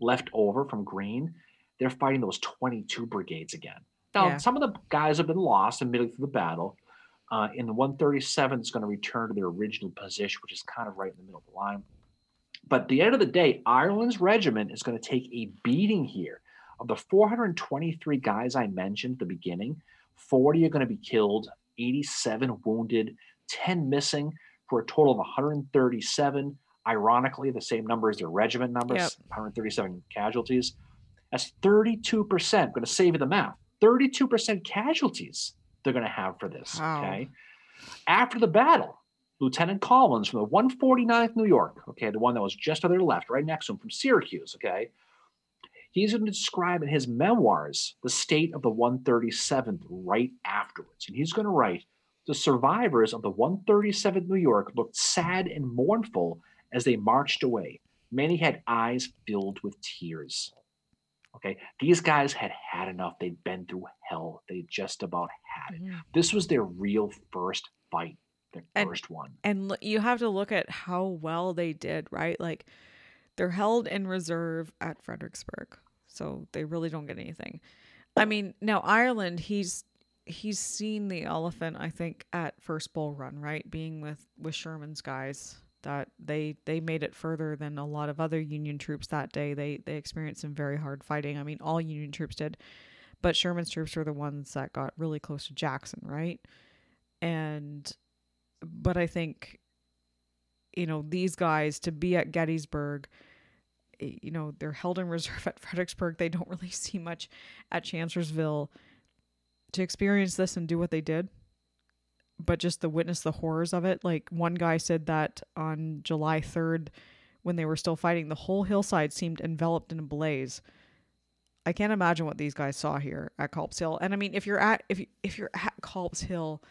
left over from Green, they're fighting those 22 brigades again. Now, Yeah. some of the guys have been lost admittedly through the battle. Uh, and the 137 is going to return to their original position, which is kind of right in the middle of the line. But at the end of the day, Ireland's regiment is going to take a beating here. Of the 423 guys I mentioned at the beginning, 40 are going to be killed, 87 wounded, 10 missing, for a total of 137. Ironically, the same number as their regiment numbers, Yep. 137 casualties. That's 32%. I'm going to save you the math. 32% casualties they're going to have for this. Wow. Okay. After the battle, Lieutenant Collins from the 149th New York, okay, the one that was just to their left, right next to him from Syracuse, okay, he's going to describe in his memoirs the state of the 137th right afterwards. And he's going to write the survivors of the 137th New York looked sad and mournful as they marched away. Many had eyes filled with tears. Okay, these guys had had enough. They'd been through hell. They just about had it. Mhm. This was their real first fight, their And- first one. and l- you have to look at how well they did, right? Like they're held in reserve at Fredericksburg, so they really don't get anything. I mean, now Ireland, he's he's seen the elephant, I think, at first Bull Run, right? Being with with Sherman's guys, that they they made it further than a lot of other Union troops that day. They they experienced some very hard fighting. I mean, all Union troops did, but Sherman's troops were the ones that got really close to Jackson, right? And but I think you know these guys to be at Gettysburg you know they're held in reserve at Fredericksburg they don't really see much at Chancellorsville to experience this and do what they did but just to witness the horrors of it. Like one guy said that on July 3rd when they were still fighting the whole hillside seemed enveloped in a blaze. I can't imagine what these guys saw here at Culp's Hill. And I mean if you're at if if you're at Culp's Hill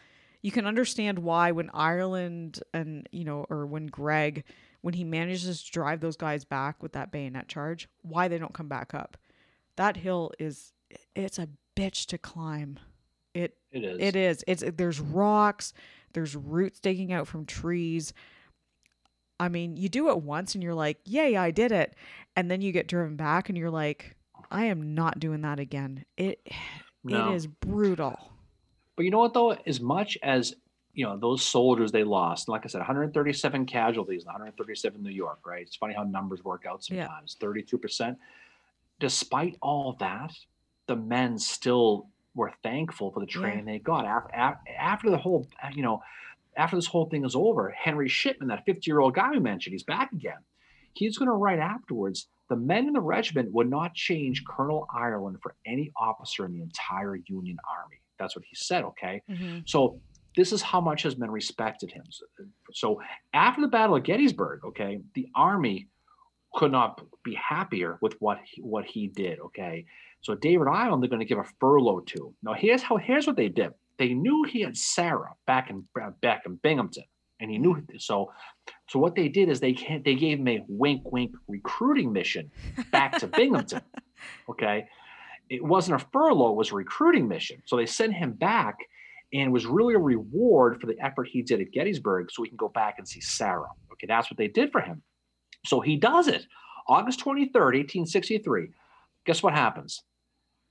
you can understand why when Ireland and you know or when Gregg when he manages to drive those guys back with that bayonet charge why they don't come back up. That hill is it's a bitch to climb it It is. it is it's there's rocks there's roots digging out from trees I mean you do it once and you're like yay I did it and then you get driven back and you're like I am not doing that again it No. it is brutal But you know what though? As much as you know those soldiers they lost, like I said, 137 casualties, in 137 New York, right? It's funny how numbers work out Yeah. sometimes. 32 percent. Despite all that, the men still were thankful for the Yeah. training they got after, after the whole, uh, you know, after this whole thing is over. Henry Shipman, that 50 year old guy we mentioned, he's back again. He's going to write afterwards. The men in the regiment would not change Colonel Ireland for any officer in the entire Union Army. That's what he said. Okay. Mm-hmm. So this is how much has been respected him. So, so after the Battle of Gettysburg, okay, the Army could not be happier with what he, what he did. Okay. So David Ireland they're going to give a furlough to. Now here's how here's what they did. They knew he had Sarah back in uh, back in Binghamton. and he knew mm. so. So what they did is they can't, they gave him a wink wink recruiting mission back to Binghamton. Okay, it wasn't a furlough; it was a recruiting mission. So they sent him back, and it was really a reward for the effort he did at Gettysburg, so he can go back and see Sarah. Okay, that's what they did for him. So he does it. August 23rd, 1863. Guess what happens?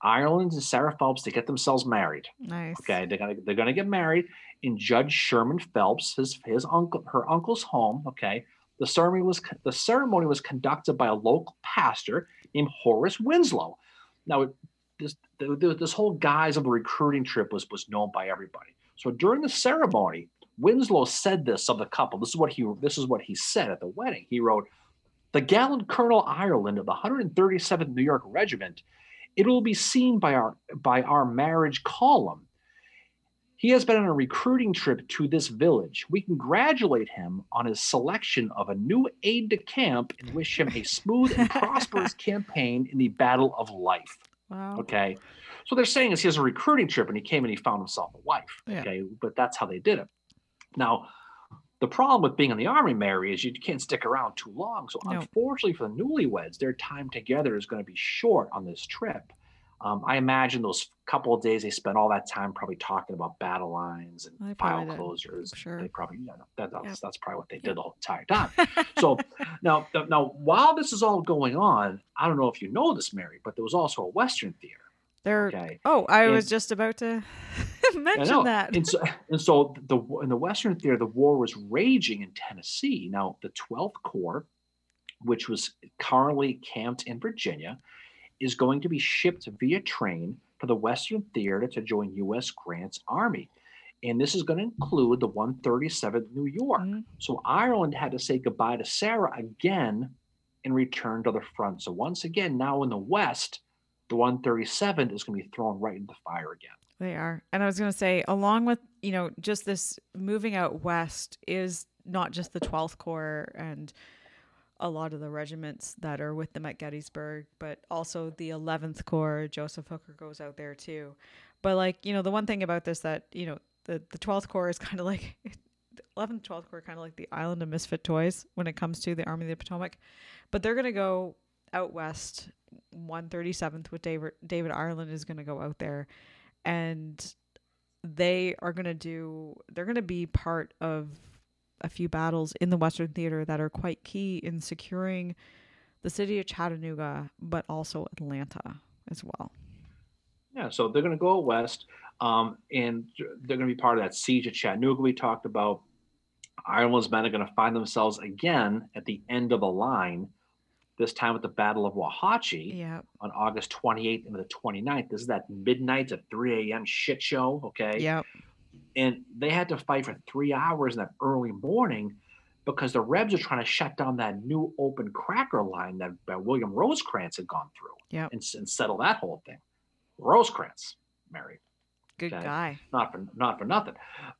Ireland and Sarah Phelps they get themselves married. Nice. Okay, they're gonna they're gonna get married in Judge Sherman Phelps, his his uncle, her uncle's home. Okay, the ceremony was the ceremony was conducted by a local pastor named Horace Winslow. Now, this this whole guise of a recruiting trip was was known by everybody. So during the ceremony, Winslow said this of the couple. This is what he this is what he said at the wedding. He wrote, "The gallant Colonel Ireland of the 137th New York Regiment." it will be seen by our by our marriage column. He has been on a recruiting trip to this village. We congratulate him on his selection of a new aide de camp and wish him a smooth and prosperous campaign in the battle of life. Wow. Okay. So they're saying is he has a recruiting trip and he came and he found himself a wife. Yeah. Okay. But that's how they did it. Now, the problem with being in the army, Mary, is you can't stick around too long. So, No. unfortunately for the newlyweds, their time together is going to be short on this trip. Um, I imagine those couple of days they spent all that time probably talking about battle lines and file did. closures. Sure. They probably, yeah, that, that's, Yep. that's probably what they did the whole entire time. so now, now, while this is all going on, I don't know if you know this, Mary, but there was also a Western theater. They're Okay. oh, I was just about to mention that. And so, and so the in the Western theater, the war was raging in Tennessee. Now, the 12th Corps, which was currently camped in Virginia, is going to be shipped via train to the Western Theater to join U.S. Grant's army. And this is going to include the 137th New York. Mhm. So Ireland had to say goodbye to Sarah again and return to the front. So once again, now in the West, the 137th is going to be thrown right into the fire again. They are. And I was going to say, along with, you know, just this moving out west is not just the 12th Corps and a lot of the regiments that are with them at Gettysburg, but also the 11th Corps. Joseph Hooker goes out there too. But, like, you know, the one thing about this that, you know, the, the 12th Corps is kind of like, the 11th, 12th Corps kind of like the island of misfit toys when it comes to the Army of the Potomac. But they're going to go out west. 137th with David David Ireland is going to go out there and they are going to do they're going to be part of a few battles in the western theater that are quite key in securing the city of chattanooga but also atlanta as well Yeah, so they're going to go west, um, and they're going to be part of that siege at Chattanooga we talked about. Ireland's men are going to find themselves again at the end of the line, this time at the Battle of Wauhatchie yeah on August 28th and the 29th. This is that midnight to 3 a.m. shit show, okay? yeah And they had to fight for three hours in that early morning because the Rebs are trying to shut down that new open cracker line that, that William Rosecrans had gone through Yep. and, and settle that whole thing. Rosecrans, Mary good Okay. guy not for not for nothing.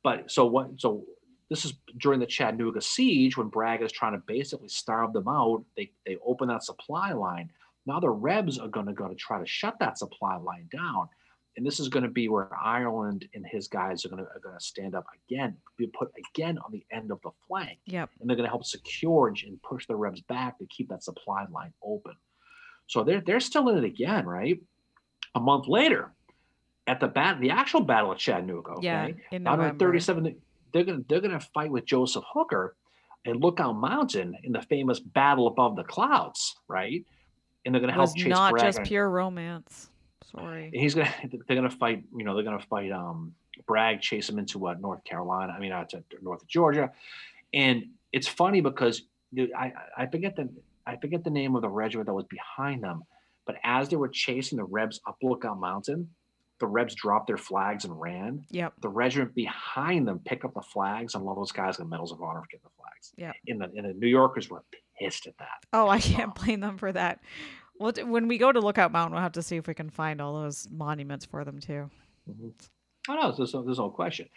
But so what? So this is during the Chattanooga siege when Bragg is trying to basically starve them out. They they open that supply line. Now the Rebs are going to go to try to shut that supply line down, and this is going to be where Ireland and his guys are going to are going to stand up again, be put again on the end of the flank, yep and they're going to help secure and- push the Rebs back to keep that supply line open. So they're they're still in it again, right? A month later, at the bat, the actual battle of Chattanooga. Okay? yeah in november 137 they're gonna they're gonna fight with Joseph Hooker at Lookout Mountain in the famous battle above the clouds, right? And they're gonna help was chase not Bragg just and- pure romance sorry He's gonna they're gonna fight, you know, they're gonna fight um Bragg, chase him into uh, North Carolina, I mean uh, to North Georgia. And it's funny because I I forget the I forget the name of the regiment that was behind them, but as they were chasing the Rebs up Lookout Mountain, the Rebs dropped their flags and ran yep the regiment behind them pick up the flags and all those guys got medals of honor for getting the flags. Yeah. In the and the New Yorkers were pissed at that. oh i can't blame them for that well when we go to lookout mountain we'll have to see if we can find all those monuments for them too Oh no, there's no, there's no question.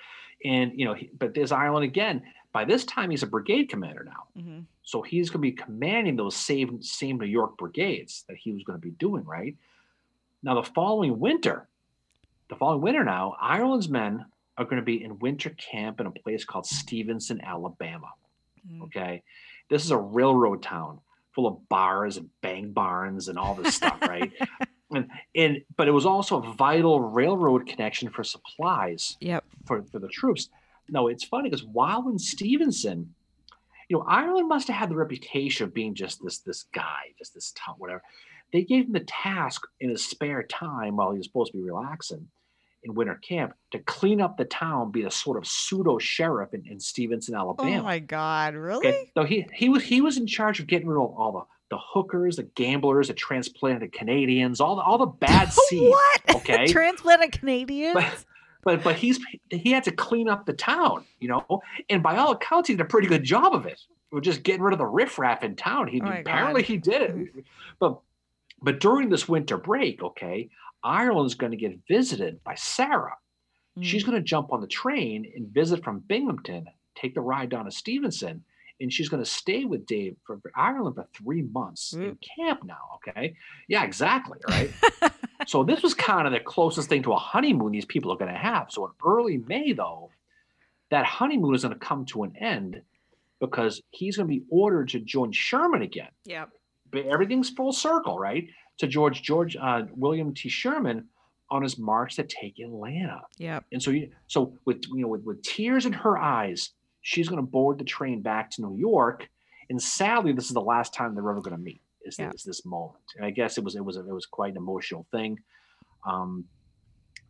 And you know, he, but this Ireland again. By this time, he's a brigade commander now, hmm so he's going to be commanding those same same New York brigades that he was going to be doing. Right now, the following winter, the following winter now, Ireland's men are going to be in winter camp in a place called Stevenson, Alabama. Mm. Okay. This is a railroad town full of bars and bang barns and all this stuff, right? And, and but it was also a vital railroad connection for supplies Yep. for, for the troops. No, it's funny because while in Stevenson, you know, Ireland must have had the reputation of being just this this guy, just this tough, whatever. They gave him the task in his spare time while he was supposed to be relaxing in winter camp to clean up the town, be a sort of pseudo sheriff in, in Stevenson, oh Alabama. Oh my God! Really? Okay, so he he was he was in charge of getting rid of all the the hookers, the gamblers, the transplanted Canadians, all the all the bad seeds. what? okay. Transplanted Canadians? But, but but he's he had to clean up the town, you know, and by all accounts, he did a pretty good job of it. We're just getting rid of the riffraff in town. He Oh apparently God. he did it, but but during this winter break, okay, Ireland's going to get visited by Sarah. She's Mm. going to jump on the train and visit from Binghamton, take the ride down to Stevenson, and she's going to stay with Dave for, for Ireland for three months in camp now. Okay. Yeah, exactly. Right. so this was kind of the closest thing to a honeymoon these people are going to have. So in early May, though, that honeymoon is going to come to an end because he's going to be ordered to join Sherman again Yep. but everything's full circle, right? To George George uh, William T. Sherman on his march to take Atlanta. Yeah. And so, you, so with you know, with, with tears in her eyes, she's going to board the train back to New York. And sadly, this is the last time they're ever going to meet. Is Yeah. this this moment? And I guess it was it was it was quite an emotional thing. Um,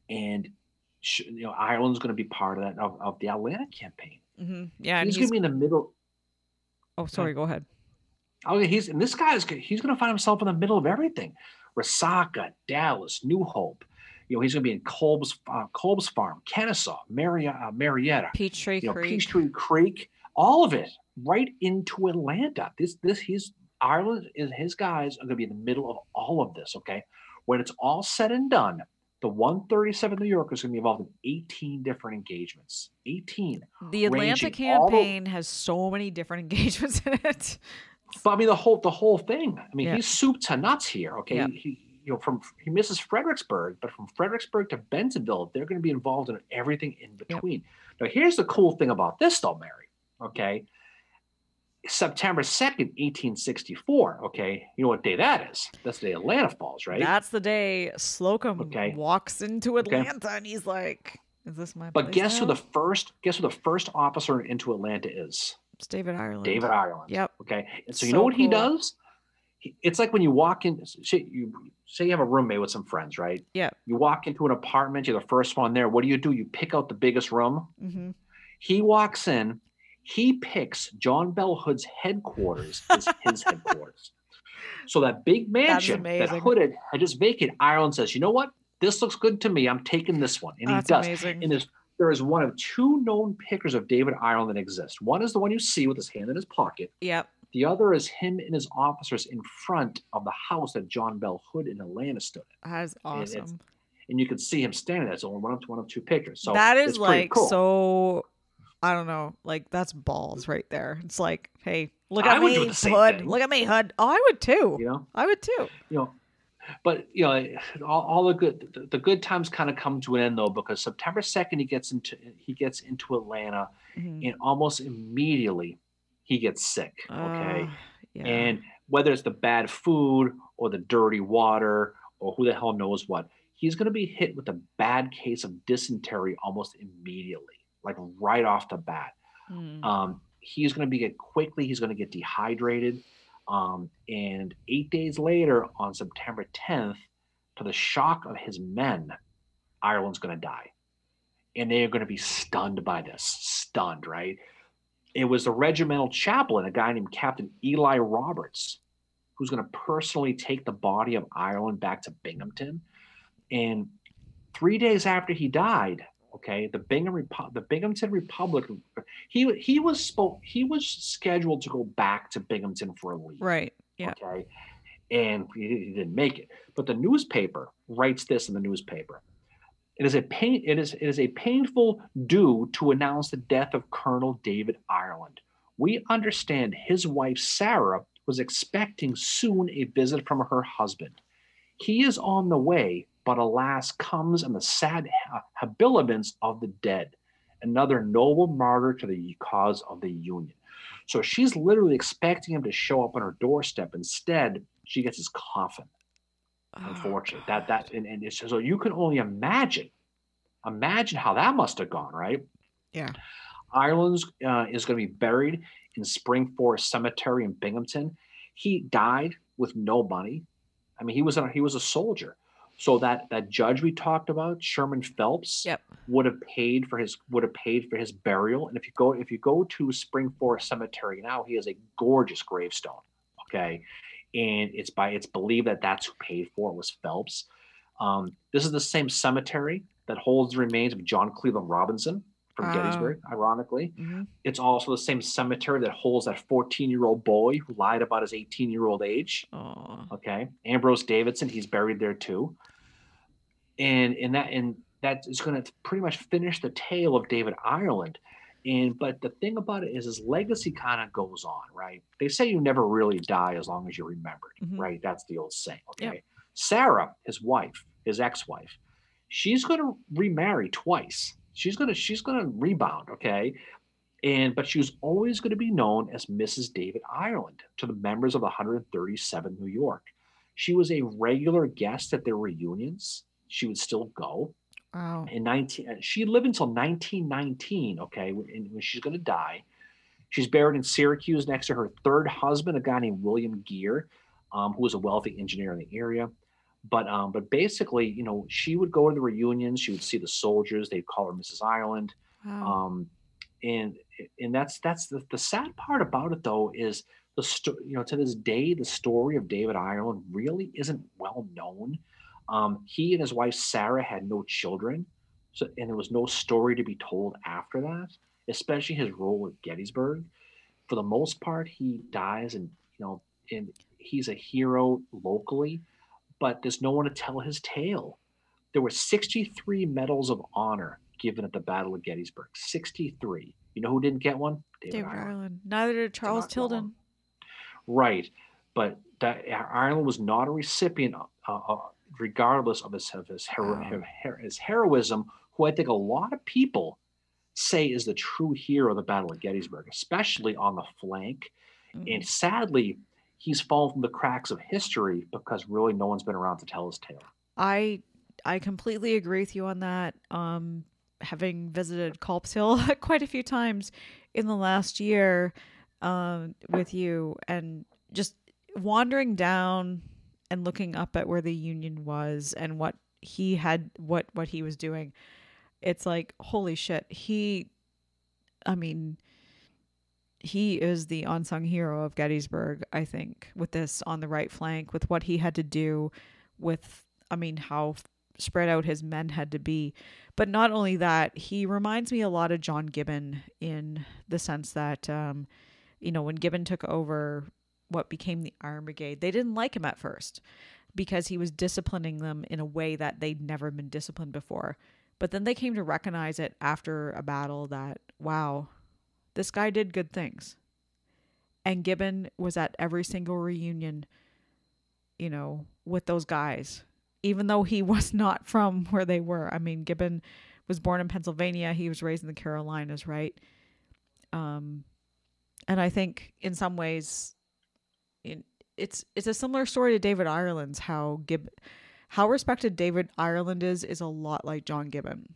and sh- you know, Ireland's going to be part of that of, of the Atlanta campaign. hmm Yeah. And he's, he's, going to be in the middle. oh, sorry. Go ahead. Oh, he's and this guy is he's going to find himself in the middle of everything. Resaca, Dallas, New Hope. You know, he's going to be in Kolb's uh, Kolb's Farm, Kennesaw, Mari- uh, Marietta, Peachtree you know, Creek. Peachtree Creek, all of it right into Atlanta. This this he's Ireland is his guys are going to be in the middle of all of this. Okay, when it's all said and done, the 137 New Yorkers is going to be involved in 18 different engagements. 18. The Atlanta all the- campaign has so many different engagements in it. But I mean, the whole the whole thing. I mean, Yeah. he's soup to nuts here. Okay, Yeah. he you know from he misses Fredericksburg, but from Fredericksburg to Bentonville, they're going to be involved in everything in between. Now, here's the cool thing about this, though, Mary. Okay, September second, eighteen sixty four. Okay, you know what day that is? That's the day Atlanta falls, right? That's the day Slocum Okay. walks into Atlanta and he's like, "Is this my?" but place guess who the first guess who the first officer into Atlanta is? It's David Ireland. David Ireland. Yep. Okay. And so you So know what he does? He- It's like when you walk in, say you say you have a roommate with some friends, right? Yeah. You walk into an apartment, you're the first one there. What do you do? You pick out the biggest room. Mm-hmm. He walks in, he picks John Bell Hood's headquarters as his headquarters. So that big mansion that. Hood had, had just vacated, Ireland says, you know what? This looks good to me. I'm taking this one. And he does. amazing. And there's there is one of two known pictures of David Ireland that exist. One is the one you see with his hand in his pocket. Yep. The other is him and his officers in front of the house that John Bell Hood in Atlanta stood in. That is awesome. And you can see him standing there. It's only one of one of two pictures. So that is like cool. so. I don't know. Like that's balls right there. It's like, hey, look at I me, do the same Hood. thing. Look at me, Hood. Oh, I would too. you know, I would too. you know, but you know, all, all the good the, the good times kind of come to an end though because September second he gets into he gets into Atlanta Mhm. and almost immediately he gets sick. Okay. Uh, yeah. And whether it's the bad food or the dirty water or who the hell knows what, he's going to be hit with a bad case of dysentery almost immediately, like right off the bat. Mm. Um, he's going to be get quickly. He's going to get dehydrated. Um, and eight days later, on September 10th, to the shock of his men, Ireland's going to die. And they are going to be stunned by this, stunned, right? It was the regimental chaplain, a guy named Captain Eli Roberts, who's going to personally take the body of Ireland back to Binghamton. And three days after he died, okay, the Bingham Repu- the Binghamton Republic, he he was spoke he was scheduled to go back to Binghamton for a leave. right. Yeah. Okay. And he, he didn't make it. But the newspaper writes this in the newspaper. It is a pain, it is it is a painful due to announce the death of Colonel David Ireland. We understand his wife Sarah was expecting soon a visit from her husband. He is on the way, but alas, comes in the sad habiliments of the dead. another noble martyr to the cause of the Union. So she's literally expecting him to show up on her doorstep. Instead, she gets his coffin. Oh, Unfortunately, that that and, and it's, so you can only imagine, imagine how that must have gone, right? Yeah. Ireland's uh, is going to be buried in Spring Forest Cemetery in Binghamton. He died with no money. I mean, he was a, he was a soldier. So that that judge we talked about, Sherman Phelps, Yep. would have paid for his would have paid for his burial. And if you go if you go to Spring Forest Cemetery now, he has a gorgeous gravestone. Okay, and it's by it's believed that that's who paid for it was Phelps. Um, this is the same cemetery that holds the remains of John Cleveland Robinson from Wow. Gettysburg. Ironically, Mhm. it's also the same cemetery that holds that 14 year old boy who lied about his 18 year old age. Okay, Ambrose Davidson, he's buried there too. And in that, and that is going to pretty much finish the tale of David Ireland. And but the thing about it is, his legacy kind of goes on, right? They say you never really die as long as you're remembered, Mhm. right? That's the old saying. Okay, Yep. Sarah, his wife, his ex-wife, she's going to remarry twice. She's gonna she's gonna rebound, okay? And but she was always going to be known as Mrs. David Ireland to the members of the 137 New York. She was a regular guest at their reunions. She would still go. Wow. In 19, uh, she lived until 1919. Okay, when, when she's going to die, she's buried in Syracuse next to her third husband, a guy named William Gear, um, who was a wealthy engineer in the area. But um, but basically, you know, she would go to the reunions. She would see the soldiers. They'd call her Mrs. Ireland. Wow. Um, and and that's that's the, the sad part about it though is the sto- you know to this day the story of David Ireland really isn't well known. Um, he and his wife Sarah had no children, so and there was no story to be told after that. Especially his role at Gettysburg. For the most part, he dies, and you know, and he's a hero locally, but there's no one to tell his tale. There were 63 medals of honor given at the Battle of Gettysburg. 63. You know who didn't get one? David Ireland. Ireland. Neither did Charles. Tilden. Right. But that Ireland was not a recipient, uh, uh, regardless of his, of his, hero, Wow. her- his heroism, who I think a lot of people say is the true hero of the Battle of Gettysburg, especially on the flank. Mm. And sadly, he's fallen from the cracks of history because really no one's been around to tell his tale. I I completely agree with you on that. Um, having visited Culp's Hill quite a few times in the last year um, with you, and just wandering down and looking up at where the Union was and what he had, what what he was doing, it's like holy shit. He, I mean, he is the unsung hero of Gettysburg. I think with this on the right flank, with what he had to do, with I mean how spread out his men had to be. But not only that, he reminds me a lot of John Gibbon in the sense that, um, you know, when Gibbon took over what became the Iron Brigade, they didn't like him at first because he was disciplining them in a way that they'd never been disciplined before. But then they came to recognize it after a battle that, wow, this guy did good things. And Gibbon was at every single reunion, you know, with those guys even though he was not from where they were. I mean, Gibbon was born in Pennsylvania. He was raised in the Carolinas, right? Um, and I think in some ways, it, it's it's a similar story to David Ireland's. How Gib, how respected David Ireland is is a lot like John Gibbon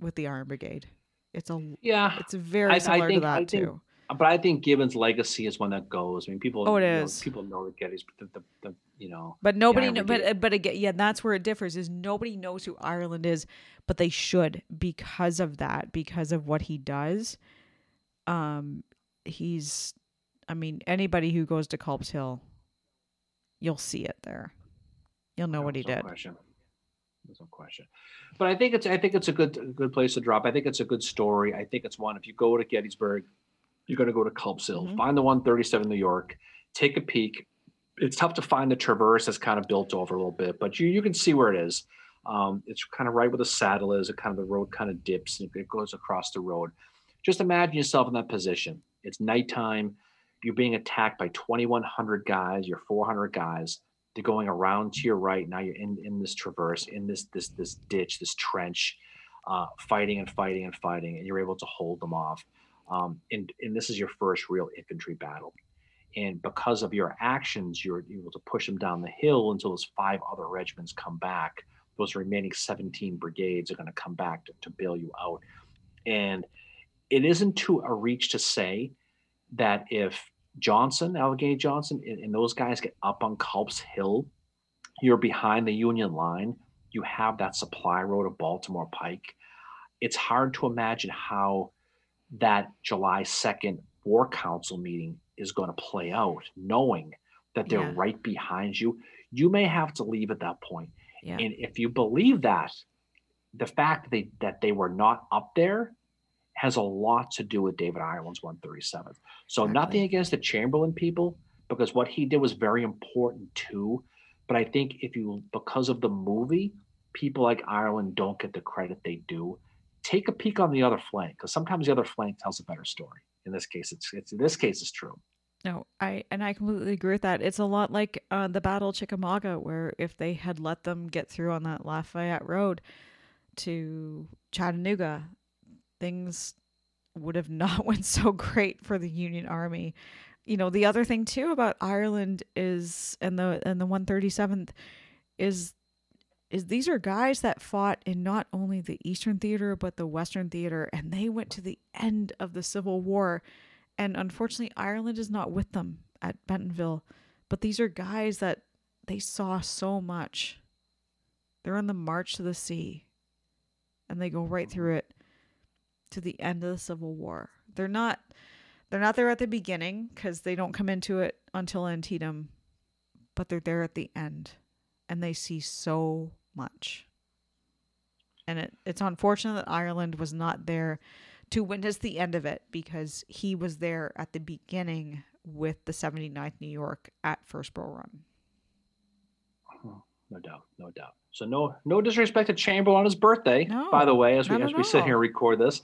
with the Iron Brigade. It's a Yeah. it's very I- I similar think- to that I think- too. But I think Gibbon's legacy is one that goes. I mean, people. Oh, it you know, people know that Gettysburg, the, the, the, you know. But nobody, Iron kn- but but again, yeah, that's where it differs. Is nobody knows who Ireland is, but they should because of that, because of what he does. Um, he's, I mean, anybody who goes to Culp's Hill, you'll see it there. You'll know what he no did. Question. There's no question. But I think it's I think it's a good good place to drop. I think it's a good story. I think it's one. If you go to Gettysburg, you're going to go to Culp's Hill. Mhm. Find the 137 New York. Take a peek. It's tough to find the traverse that's kind of built over a little bit, but you you can see where it is. Um, it's kind of right where the saddle is. It kind of the road kind of dips and it goes across the road. Just imagine yourself in that position. It's nighttime. You're being attacked by 2,100 guys. You're 400 guys. They're going around to your right. Now you're in, in this traverse, in this this this ditch, this trench. uh, fighting and fighting and fighting, and you're able to hold them off. Um, and, and this is your first real infantry battle. And because of your actions, you're able to push them down the hill until those five other regiments come back. Those remaining 17 brigades are going to come back to, to bail you out. And it isn't too a reach to say that if Johnson, Allegheny Johnson, and, and those guys get up on Culp's Hill, you're behind the Union line. You have that supply road of Baltimore Pike. It's hard to imagine how that July 2nd War Council meeting is going to play out, knowing that they're Yeah. right behind you. You may have to leave at that point. Yeah. And if you believe that, the fact that they that they were not up there has a lot to do with David Ireland's 137th. So Exactly. nothing against the Chamberlain people, because what he did was very important too. But I think if you because of the movie, people like Ireland don't get the credit they do. Take a peek on the other flank, because sometimes the other flank tells a better story. In this case, it's it's in this case it's true. No, I and I completely agree with that. It's a lot like uh, the Battle of Chickamauga, where if they had let them get through on that Lafayette Road to Chattanooga, things would have not went so great for the Union Army. You know, the other thing too about Ireland is and the and the 137th is is these are guys that fought in not only the Eastern Theater but the Western Theater, and they went to the end of the Civil War. And unfortunately Ireland is not with them at Bentonville but these are guys that they saw so much. They're on the march to the sea and they go right through it to the end of the civil war they're not they're not there at the beginning because they don't come into it until antietam but they're there at the end and they see so much and it, it's unfortunate that ireland was not there to witness the end of it because he was there at the beginning with the 79th New York at First Bull Run. No doubt, no doubt. So no no disrespect to Chamberlain on his birthday, No, by the way, as we as we sit here and record this.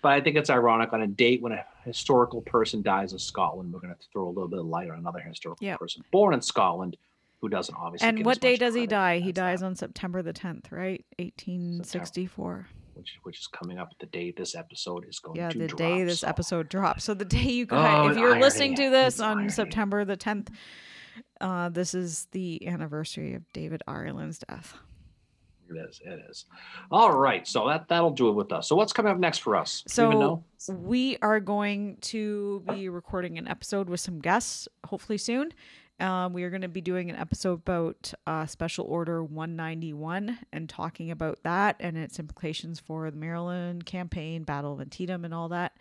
But I think it's ironic on a date when a historical person dies in Scotland, we're going to throw a little bit of light on another historical Yep. person born in Scotland who doesn't obviously. And what day does he die? He dies that, on September the 10th, right? 1864. which which is coming up the day this episode is going to drop. Yeah, to the drop. day this so- episode drops. So the day you guys, Oh, if you're irony. listening to this It's on irony. September the 10th, uh, this is the anniversary of David Ireland's death. It is. It is. All right. So that that'll do it with us. So what's coming up next for us? Do you even So we are going to be recording an episode with some guests, hopefully soon. Um, we are going to be doing an episode about uh, Special Order 191 and talking about that and its implications for the Maryland campaign, Battle of Antietam, and all that.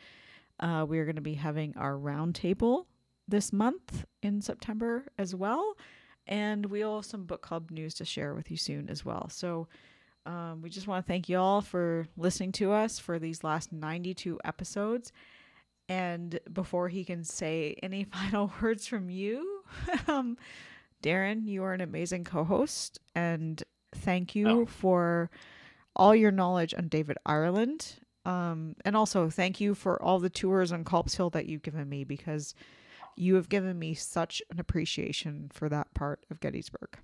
Uh, we are going to be having our roundtable this month in September as well. And we'll have some book club news to share with you soon as well. So um, we just want to thank you all for listening to us for these last 92 episodes. And before he can say any final words from you, um, Darren, you are an amazing co host. And thank you Oh. for all your knowledge on David Ireland. Um, and also thank you for all the tours on Culp's Hill that you've given me because you have given me such an appreciation for that part of Gettysburg.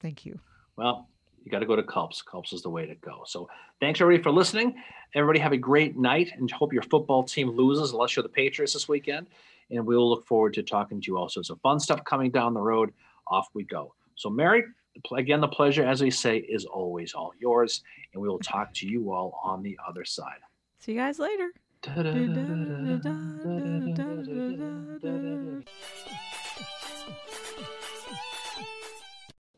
Thank you. Well, you got to go to Culps. Culps is the way to go. So thanks everybody for listening. Everybody have a great night and hope your football team loses unless you're the Patriots this weekend. And we will look forward to talking to you also. So fun stuff coming down the road. Off we go. So Mary, again, the pleasure, as we say, is always all yours. And we will talk to you all on the other side. See you guys later.